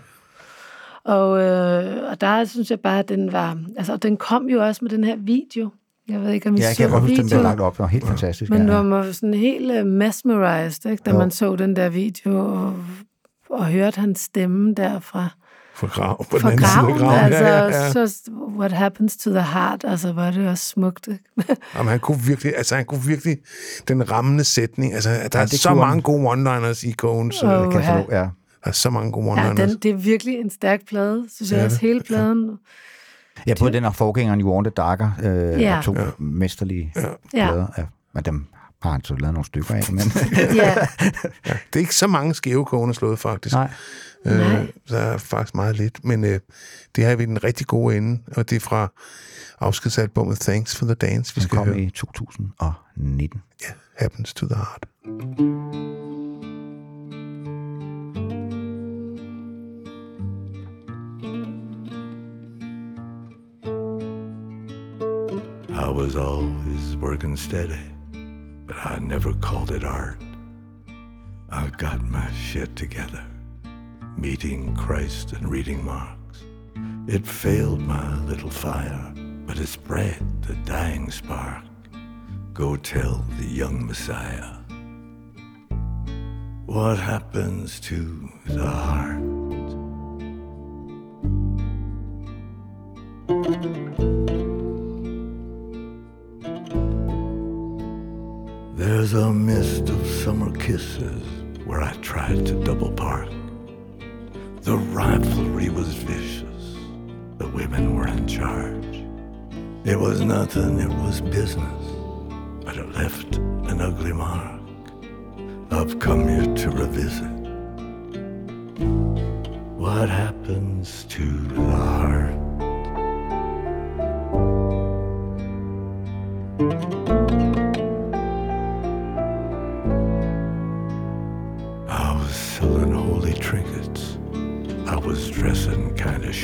Og, øh, og der synes jeg bare, at den var... Altså, den kom jo også med den her video. Jeg ved ikke, om I
Ja, jeg
så
kan godt huske, den
videoen.
lagt op. Det var helt fantastisk.
Men
ja.
ja. man var sådan helt uh, mesmerized, ikke, da
Jo.
man så den der video og, og hørte hans stemme derfra.
For grav, på den
For
anden side af
graven,
graven.
altså,
Ja, ja, ja.
så what happens to the heart, altså var det også smukt. Ikke?
Jamen, han kunne virkelig, altså han kunne virkelig, den rammende sætning, altså der
Ja,
er så
kunne
mange
han.
gode one-liners i Coens
Åh,
øh,
ja.
katalog, ja.
Der er så mange gode
Ja,
one-liners.
den, det er virkelig en stærk plade, synes
Det
jeg også, hele pladen.
Ja, både den og forgængeren You Want It Darker, øh,
Ja.
er to ja. mesterlige ja.
Ja.
plader. Ja. Men dem har han så lavet nogle stykker af. Men...
ja.
ja, det er ikke så mange skæve kone slået, faktisk.
Nej.
Øh,
Nej.
der er faktisk meget lidt, men øh, det har vi den rigtig gode ende, og det er fra afskedsalbummet Thanks for the Dance, vi
Den
skal
kom
høre.
i 2019.
Ja, Happens to the Heart.
I was always working steady, but I never called it art. I got my shit together, meeting Christ and reading Marx. It failed my little fire, but it spread the dying spark. Go tell the young Messiah what happens to the heart. There's a mist of summer kisses where I tried to double park. The rivalry was vicious, the women were in charge. It was nothing, it was business, but it left an ugly mark. I've come here to revisit what happens to the heart.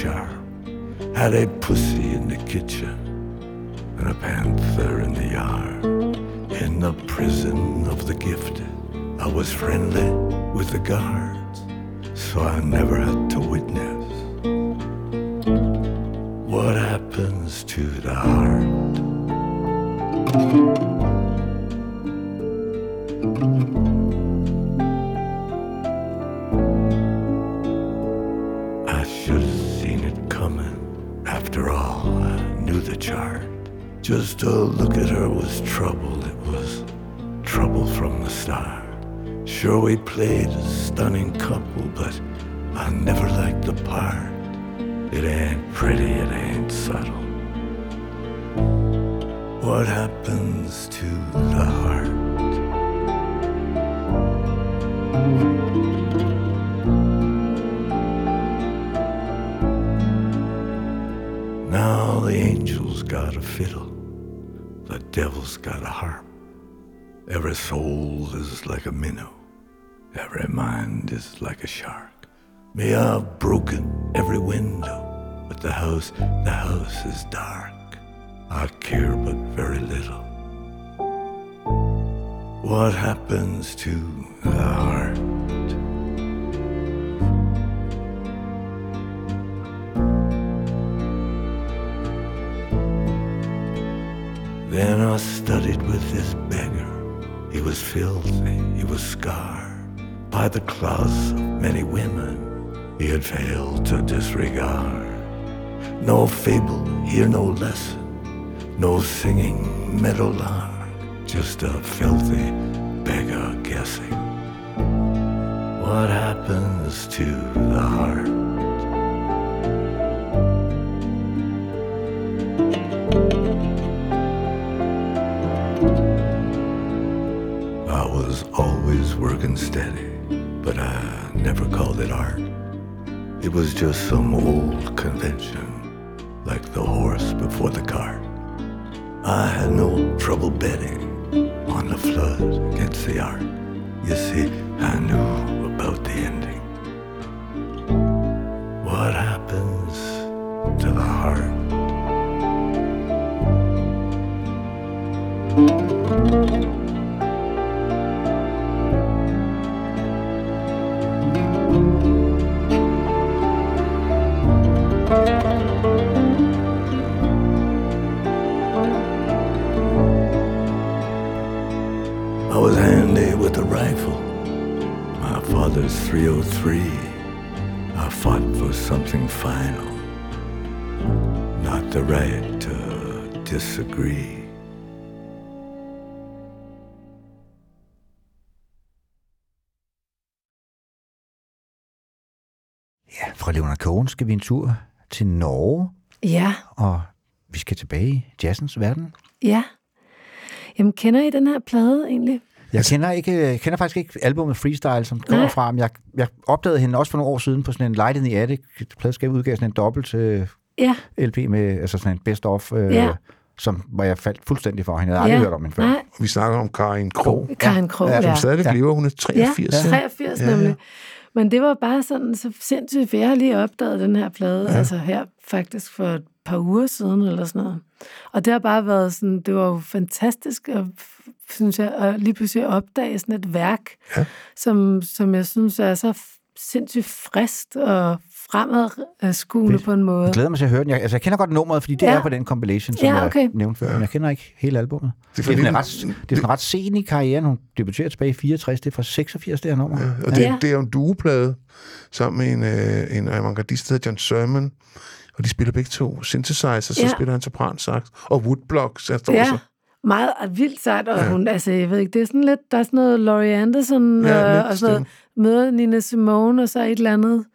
Dressing. Had a pussy in the kitchen and a panther in the yard. In the prison of the gifted, I was friendly with the guards, so I never had to witness is like a minnow, every mind is like a shark. May I've broken every window, but the house, the house is dark. I care but very little. What happens to the heart? Then I studied with this beggar. He was filthy, he was scarred by the claws of many women he had failed to disregard. No fable, here no lesson, no singing meadowlark, just a filthy beggar guessing. What happens to the heart? Working steady, but I never called it art. It was just some old convention, like the horse before the cart. I had no trouble betting on the flood against the art. You see, I knew about the ending.
Skal vi en tur til Norge,
Ja,
og vi skal tilbage i jazzens verden.
ja. Jamen, kender I den her plade egentlig?
Jeg kender, ikke, jeg kender faktisk ikke albumet Freestyle, som kommer
Nej.
fra, men jeg, jeg opdagede hende også for nogle år siden på sådan en Light in the Attic. Pladeskab udgav sådan en dobbelt øh,
Ja.
LP med altså sådan en best of, øh,
Ja.
som, hvor jeg faldt fuldstændig for hende. Jeg havde aldrig
Ja.
hørt om hende før.
Nej.
Vi snakker om Karin Krog.
Karin Krog, ja.
Som stadigvæk
Ja.
lever. Hun er 83.
Ja, 83
Ja, ja.
nemlig. Men det var bare sådan så sindssygt, for jeg har lige opdaget den her plade, ja. altså her faktisk for et par uger siden eller sådan noget. Og det har bare været sådan, det var jo fantastisk, at, synes jeg, at lige pludselig opdage sådan et værk,
ja.
som, som jeg synes er så sindssygt frist og fremadskuende på en måde.
Jeg glæder mig til at høre den. Jeg, altså, jeg kender godt nummeret, fordi det
Ja.
er på den compilation, som
Ja, okay.
jeg nævnte før, men jeg kender ikke hele albumet. Det
Det
er,
er
det er, sådan, ret, det er sådan ret sen i karrieren. Hun debuterede tilbage i 64, det er fra 86, det her nummer. Ja,
Og det, ja. det er jo en dueplade sammen med en, øh, en avantgardist, der hedder John Sermon. Og de spiller begge to synthesizer, så
Ja.
spiller han sopransax. Og woodblocks, jeg står
Ja,
så.
meget og vildt sejt, og
Ja.
hun, altså, jeg ved ikke, det er sådan lidt, der er sådan noget Laurie Anderson,
Ja, lidt
og sådan noget, møder Nina Simone, og så et eller andet,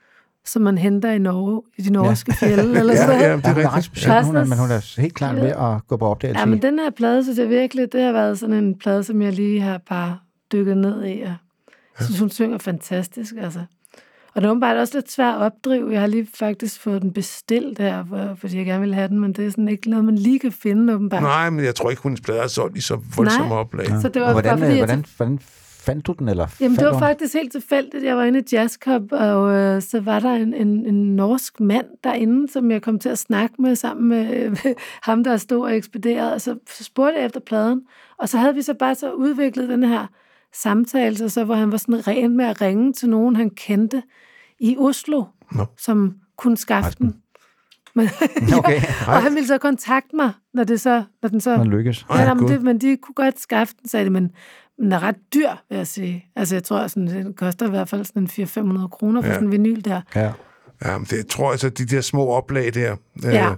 som man henter i Norge, i de norske ja. fjelde, eller
ja,
sådan
ja,
noget.
ja, hun er ret speciel,
Der er
hun er, men hun er helt klart ved at gå på opdagelse.
Ja, men den her plade, synes jeg virkelig, det har været sådan en plade, som jeg lige har bare dykket ned i, og jeg synes, hun synger fantastisk, altså. Og det er åbenbart også lidt svært at opdrive. Jeg har lige faktisk fået den bestilt her, for- fordi jeg gerne vil have den, men det er sådan ikke noget, man lige kan finde, åbenbart.
Nej, men jeg tror ikke, hendes plader er solgt i så voldsomme
Nej.
oplag.
Så det var
Og hvordan,
bare fordi,
øh,
jeg
hvordan, hvordan fandt du den? Eller
Jamen, det var
den?
faktisk helt tilfældigt. Jeg var inde i Jazz Club, og øh, så var der en, en, en norsk mand derinde, som jeg kom til at snakke med sammen med øh, ham, der stod og ekspederede. Og så, så spurgte jeg efter pladen, og så havde vi så bare så udviklet den her samtale, så, så hvor han var sådan ren med at ringe til nogen, han kendte i Oslo,
Nå.
som kunne skaffe den. Men,
Okay.
og han ville så kontakte mig, når, det så, når den så...
Den lykkes.
Ja, nej, men, det, men de kunne godt skaffe den, sagde de, men, men den er ret dyr, vil jeg sige. Altså, jeg tror, sådan, den koster i hvert fald sådan en 400-500 kroner for
Ja.
sådan en vinyl der.
Ja.
Ja, men det jeg tror altså, de der små oplag der.
Ja.
Øh,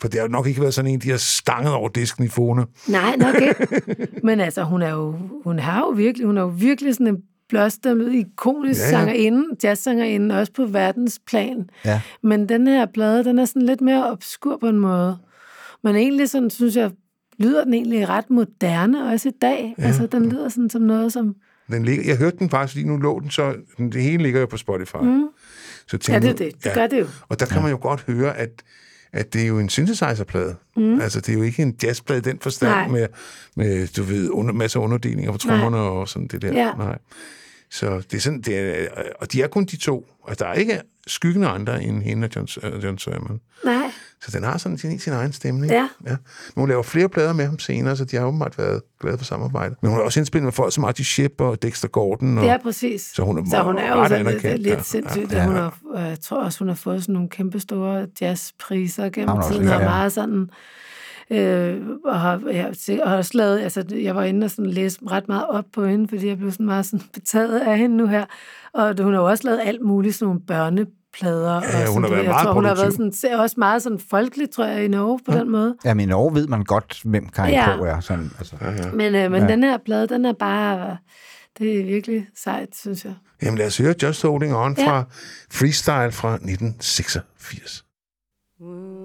for det har jo nok ikke været sådan en, de har stanget over disken i Fona.
Nej, nok ikke. men altså, hun er jo, hun har jo virkelig, hun er jo virkelig sådan en blåstemplet, ikonisk
ja.
ja. sangerinde, jazzsangerinde, også på verdensplan.
Ja.
Men den her plade, den er sådan lidt mere obskur på en måde. Men egentlig sådan, synes jeg, lyder den egentlig ret moderne også i dag.
Ja.
Ja. Altså, den lyder sådan som noget, som...
Den ligger, jeg hørte den faktisk, fordi nu lå den så, den, det hele ligger jo på Spotify.
Mm.
Så
Ja, det er det. Det gør det jo.
Og der kan man jo godt høre, at, at det er jo en synthesizer-plade.
Mm.
Altså, det er jo ikke en jazzplade den forstand
Nej.
med, med, du ved, under, masser af underdelinger på trommerne og sådan det der.
Ja.
Nej. Så det er sådan, det er, og de er kun de to. Altså, der er ikke skyggende andre end hende og John, uh, John Sermon.
Nej.
Så den har sådan sin, sin egen stemning.
Ja.
ja. Men hun laver flere plader med ham senere, så de har åbenbart været glade for samarbejde. Men hun har også indspillet med folk som Artie Shep og Dexter Gordon. Og,
Ja, præcis.
Så hun er,
så hun er jo sådan lidt, lidt sindssygt.
Ja,
Ja, Hun har, og jeg tror også, hun har fået sådan nogle kæmpe store jazzpriser gennem tiden, og meget sådan... Øh, og har, jeg, og har også lavet, altså, jeg var inde og sådan læste ret meget op på hende, fordi jeg blev sådan meget sådan betaget af hende nu her. Og hun har jo også lavet alt muligt, sådan nogle børneplader.
Ja,
og
hun har været
jeg
meget
tror, hun har været sådan, også meget sådan folkelig, tror jeg, i Norge på den måde.
Ja, men i Norge ved man godt, hvem Karin
Ja.
Krog er. Sådan, altså. ja, ja.
Men, øh, men
Ja.
ja. den her plade, den er bare... Det er virkelig sejt, synes jeg.
Jamen lad os høre Just Holding On
Ja.
fra Freestyle fra 1986.
got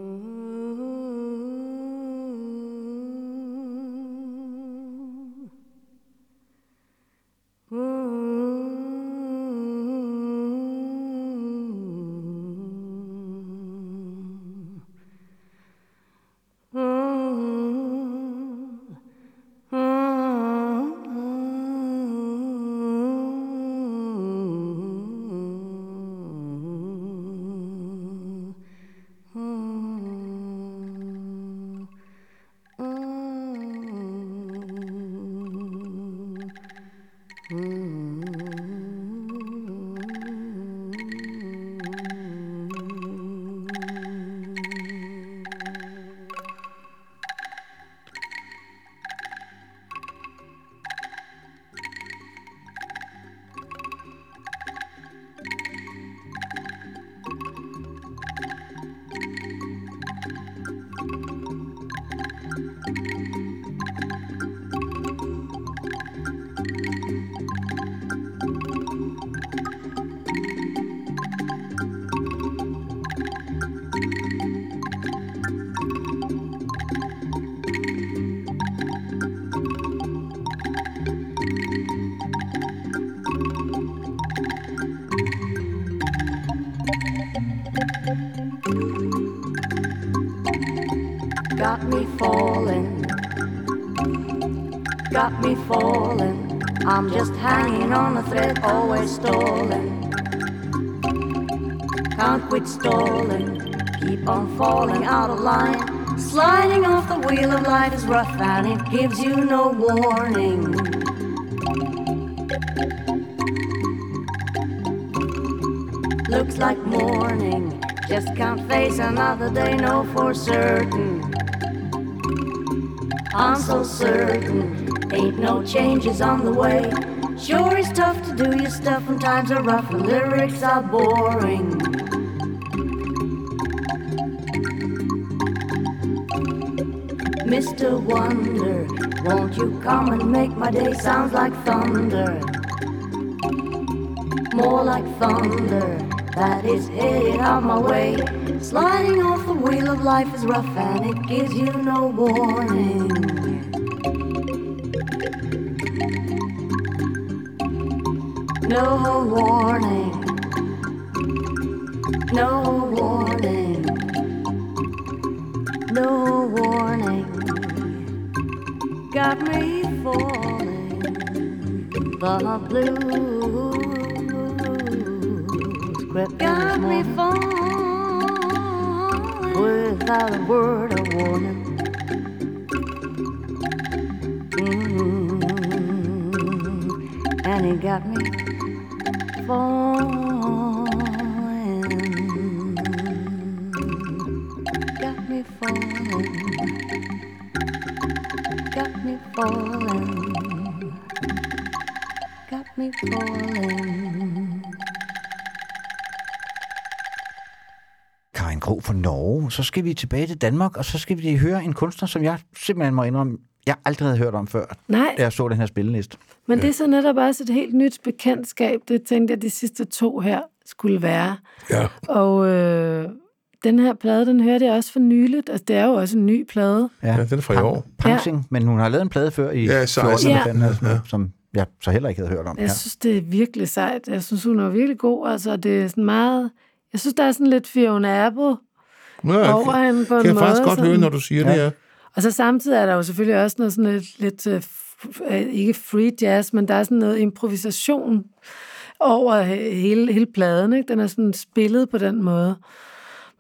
got me falling. I'm just hanging on a thread, always stalling. Can't quit stalling, keep on falling out of line. Sliding off the wheel of life is rough and it gives you no warning. Looks like morning, just can't face another day, no for certain. I'm so certain, ain't no changes on the way. Sure, it's tough to do your stuff when times are rough and lyrics are boring. Mr. Wonder, won't you come and make my day sound like thunder? More like thunder that is headed out my way. Sliding off the wheel of life is rough and it gives you no warning. No warning. No warning. No warning. Got me falling. The blues crept Got me falling. Without a word of warning. Mm, and it got me
Norge. Så skal vi tilbage til Danmark, og så skal vi høre en kunstner, som jeg simpelthen må indrømme, jeg aldrig havde hørt om før,
Nej.
da jeg så den her spilleliste.
Men det er så netop også et helt nyt bekendtskab. Det tænkte jeg, de sidste to her skulle være.
Ja.
Og øh, den her plade, den hørte jeg også for nyligt. Altså, det er jo også en ny plade.
Ja, den er fra i år.
Pangsing, men hun har lavet en plade før i
Ja,
14,
16.
eller hvad fanden,
Ja.
altså, som jeg så heller ikke havde hørt om.
Jeg synes, det er virkelig sejt. Jeg synes, hun er virkelig god. Altså, det er sådan meget... Jeg synes, der er sådan lidt Fiona Apple
Ja,
over hende på en
kan jeg
måde.
faktisk godt
sådan.
høre, når du siger det, ja.
Og så samtidig er der jo selvfølgelig også noget sådan lidt, lidt øh, øh, ikke free jazz, men der er sådan noget improvisation over he- hele, hele pladen. Ikke? Den er sådan spillet på den måde.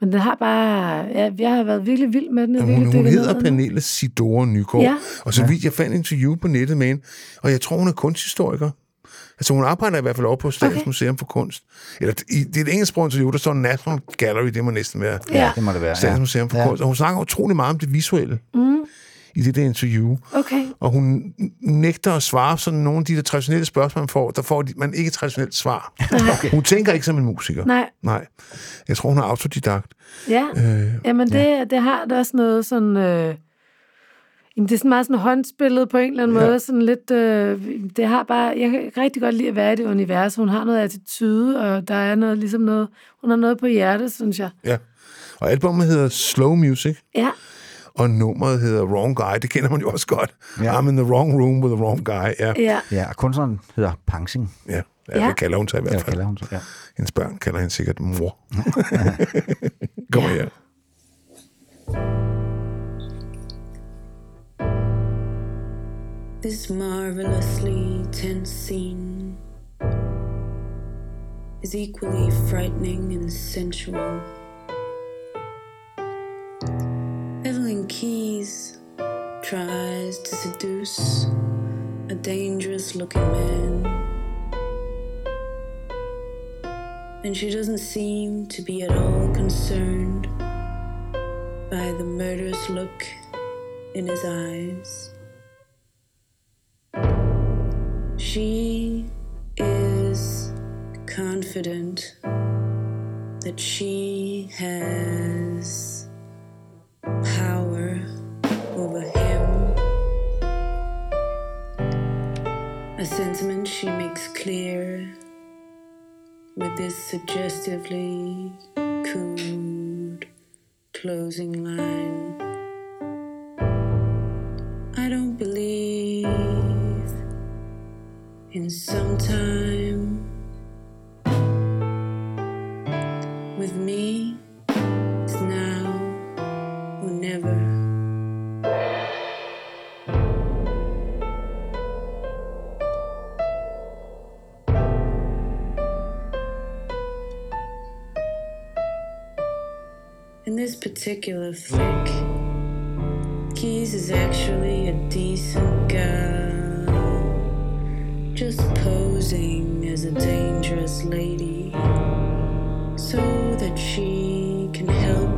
Men den har bare... Ja, jeg har været virkelig vild med den. Har
Hun, hun hedder. Pernille Sidore Nygaard,
Ja.
og så vidt jeg fandt interview på nettet med hende, og jeg tror, hun er kunsthistoriker. Altså hun arbejder i hvert fald over på Statens okay. Museum for Kunst. Eller i, det er et engelsksproget interview, der står National Gallery, det må næsten være.
Ja, det må det være,
Statens
ja.
Museum for
Ja.
Kunst. Og hun snakker utrolig meget om det visuelle
Mm,
i det der interview.
okay.
Og hun nægter at svare på sådan nogle af de der traditionelle spørgsmål, man får. Der får man ikke et traditionelt svar. okay. Hun tænker ikke som en musiker.
Nej.
Nej. Jeg tror, hun er autodidakt.
Ja,
Øh,
Jamen, det, det har da også noget sådan... Øh, jamen, det er sådan meget sådan håndspillet på en eller anden
Ja.
måde. Sådan lidt, øh, det har bare... Jeg kan rigtig godt lide at være i det univers. Hun har noget attitude, og der er noget, ligesom noget... Hun har noget på hjertet, synes jeg.
Ja. Og albumet hedder Slow Music,
Ja,
og nummeret hedder Wrong Guy. Det kender man jo også godt. Ja. I'm in the wrong room with the wrong guy. Ja,
ja.
Ja, og kunstneren hedder Pangsing.
ja. ja,
Ja.
det kalder hun sig i hvert
Ja,
fald.
kalder hun sig, ja.
Hendes børn kalder hende sikkert mor. Kom her.
This marvelously tense scene is equally frightening and sensual. Evelyn Keyes tries to seduce a dangerous looking man, and she doesn't seem to be at all concerned by the murderous look in his eyes. She is confident that she has power over him. A sentiment she makes clear with this suggestively cooed closing line. in some time. With me, it's now or never. In this particular flick, Keys is actually a decent guy just posing as a dangerous lady so that she can help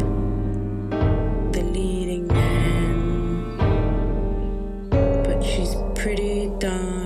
the leading man. But she's pretty darn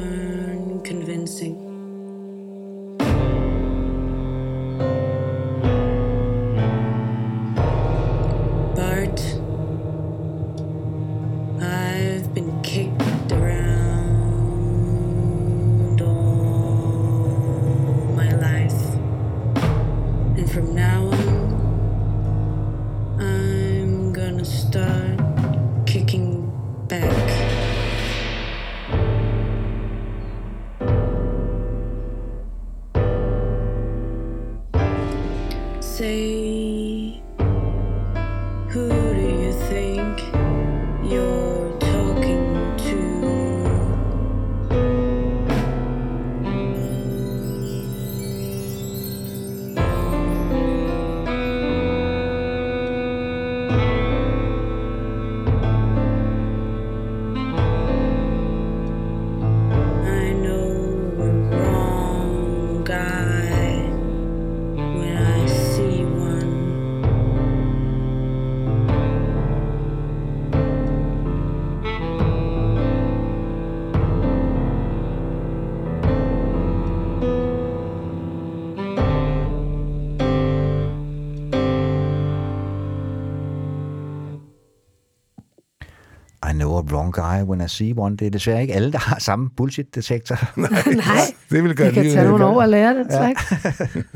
know a wrong guy when I see one.
Det er desværre ikke alle, der har samme bullshit-detektor.
Nej,
det vil gøre
vi kan
livet
tage nogle år og lære den
Ja.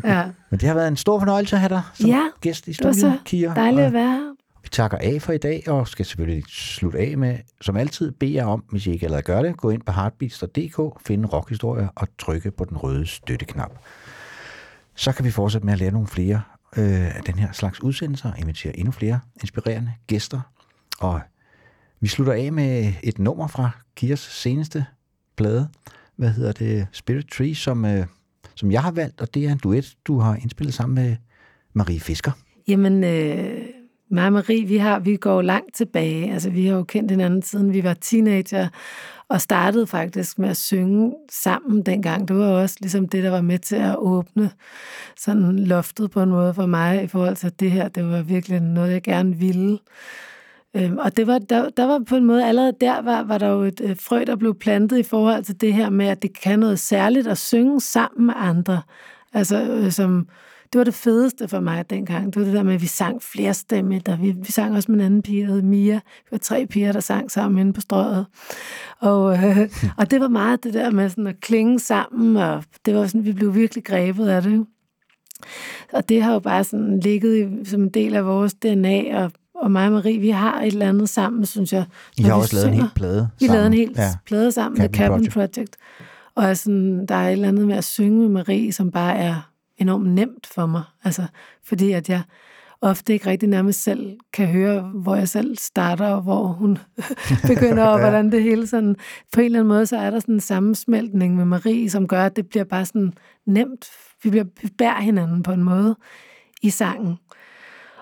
Ja.
Men det har været en stor fornøjelse at have dig som
ja,
gæst i
det var
studiet,
så
Kira.
dejligt at være her.
Vi takker af for i dag, og skal selvfølgelig slutte af med, som altid, bede jer om, hvis I ikke allerede gør det, gå ind på heartbeats.dk, finde rockhistorier og trykke på den røde støtteknap. Så kan vi fortsætte med at lære nogle flere øh, af den her slags udsendelser, og invitere endnu flere inspirerende gæster. Og vi slutter af med et nummer fra Kias seneste plade. Hvad hedder det? Spirit Tree, som, øh, som jeg har valgt, og det er en duet, du har indspillet sammen med Marie Fisker.
Jamen, øh, mig og Marie, vi, har, vi går langt tilbage. Altså, vi har jo kendt hinanden siden vi var teenager, og startede faktisk med at synge sammen dengang. Det var også ligesom det, der var med til at åbne sådan loftet på en måde for mig i forhold til det her. Det var virkelig noget, jeg gerne ville. Øhm, og det var, der, der var på en måde, allerede der var, var der jo et øh, frø, der blev plantet i forhold til det her med, at det kan noget særligt at synge sammen med andre. Altså, øh, som, det var det fedeste for mig dengang. Det var det der med, at vi sang flerstemmigt, og vi, vi sang også med en anden pige, der hed Mia. Vi var tre piger, der sang sammen inde på strøget. Og, øh, og det var meget det der med sådan at klinge sammen, og det var sådan, vi blev virkelig grebet af det. Og det har jo bare sådan ligget i, som en del af vores DNA, og, og mig og Marie, vi har et eller andet sammen, synes jeg.
I har også lavet en hel plade
Vi lavede en
sammen.
hel
Ja.
plade sammen,
Cabin
The Cabin
Project.
Project. Og er sådan, der er et eller andet med at synge med Marie, som bare er enormt nemt for mig. Altså, fordi at jeg ofte ikke rigtig nærmest selv kan høre, hvor jeg selv starter, og hvor hun begynder, og hvordan det hele sådan... På en eller anden måde, så er der sådan en sammensmeltning med Marie, som gør, at det bliver bare sådan nemt. Vi, bliver, bærer hinanden på en måde i sangen.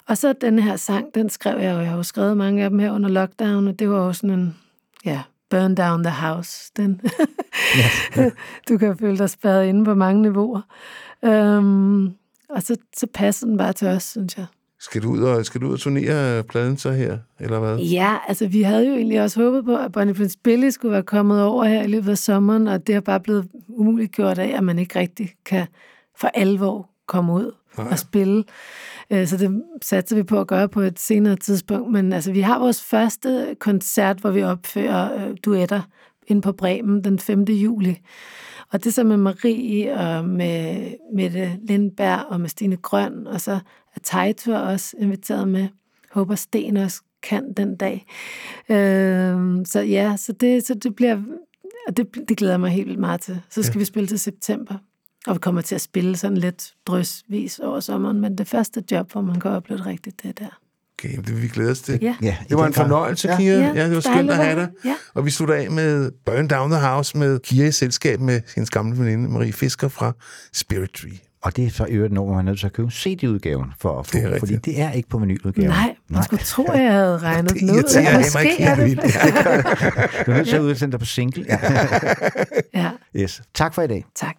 Og så den her sang, den skrev jeg jo. Jeg har jo skrevet mange af dem her under lockdown, og det var jo sådan en, ja, burn down the house. Den, du kan føle dig spadet inde på mange niveauer. Um, og så, så passer den bare til os, synes jeg.
Skal du ud og, skal du ud og turnere pladen så her, eller hvad?
Ja, altså vi havde jo egentlig også håbet på, at Bonnie Prince Billy skulle være kommet over her i løbet af sommeren, og det har bare blevet umuligt gjort af, at man ikke rigtig kan for alvor komme ud
Nej.
og spille. Øh, Så det satser vi på at gøre på et senere tidspunkt. Men altså, vi har vores første koncert, hvor vi opfører øh, duetter inde på Bremen den 5. juli. Og det er så med Marie og med Mette Lindberg og med Stine Grøn, og så er Tejtur også inviteret med. Håber Sten også kan den dag. Øh, så ja, så det, så det bliver... Og det, det glæder mig helt vildt meget til. Så skal ja. vi spille til september. Og vi kommer til at spille sådan lidt drøsvis over sommeren, men det første job, hvor man kan opleve det rigtigt, det er der.
Okay, det vil vi glæde os til.
Ja.
Det var en fornøjelse,
Ja.
Kira.
Ja,
Ja, det var skønt at have dig.
Ja.
Og vi slutter af med Burn Down the House med Kira i selskab med hendes gamle veninde Marie Fisker fra Spirit Tree.
Og det er så i øvrigt noget, man er nødt til at købe CD-udgaven for at få,
Det er
fordi det er ikke på vinyludgaven.
Nej, man skulle tro, at jeg havde regnet
Det
ud.
irriterer
Måske
Henrik
er
helt
det...
vildt.
Du er nødt til at udsende dig på single. Ja.
Ja,
Yes. Tak for i dag.
tak.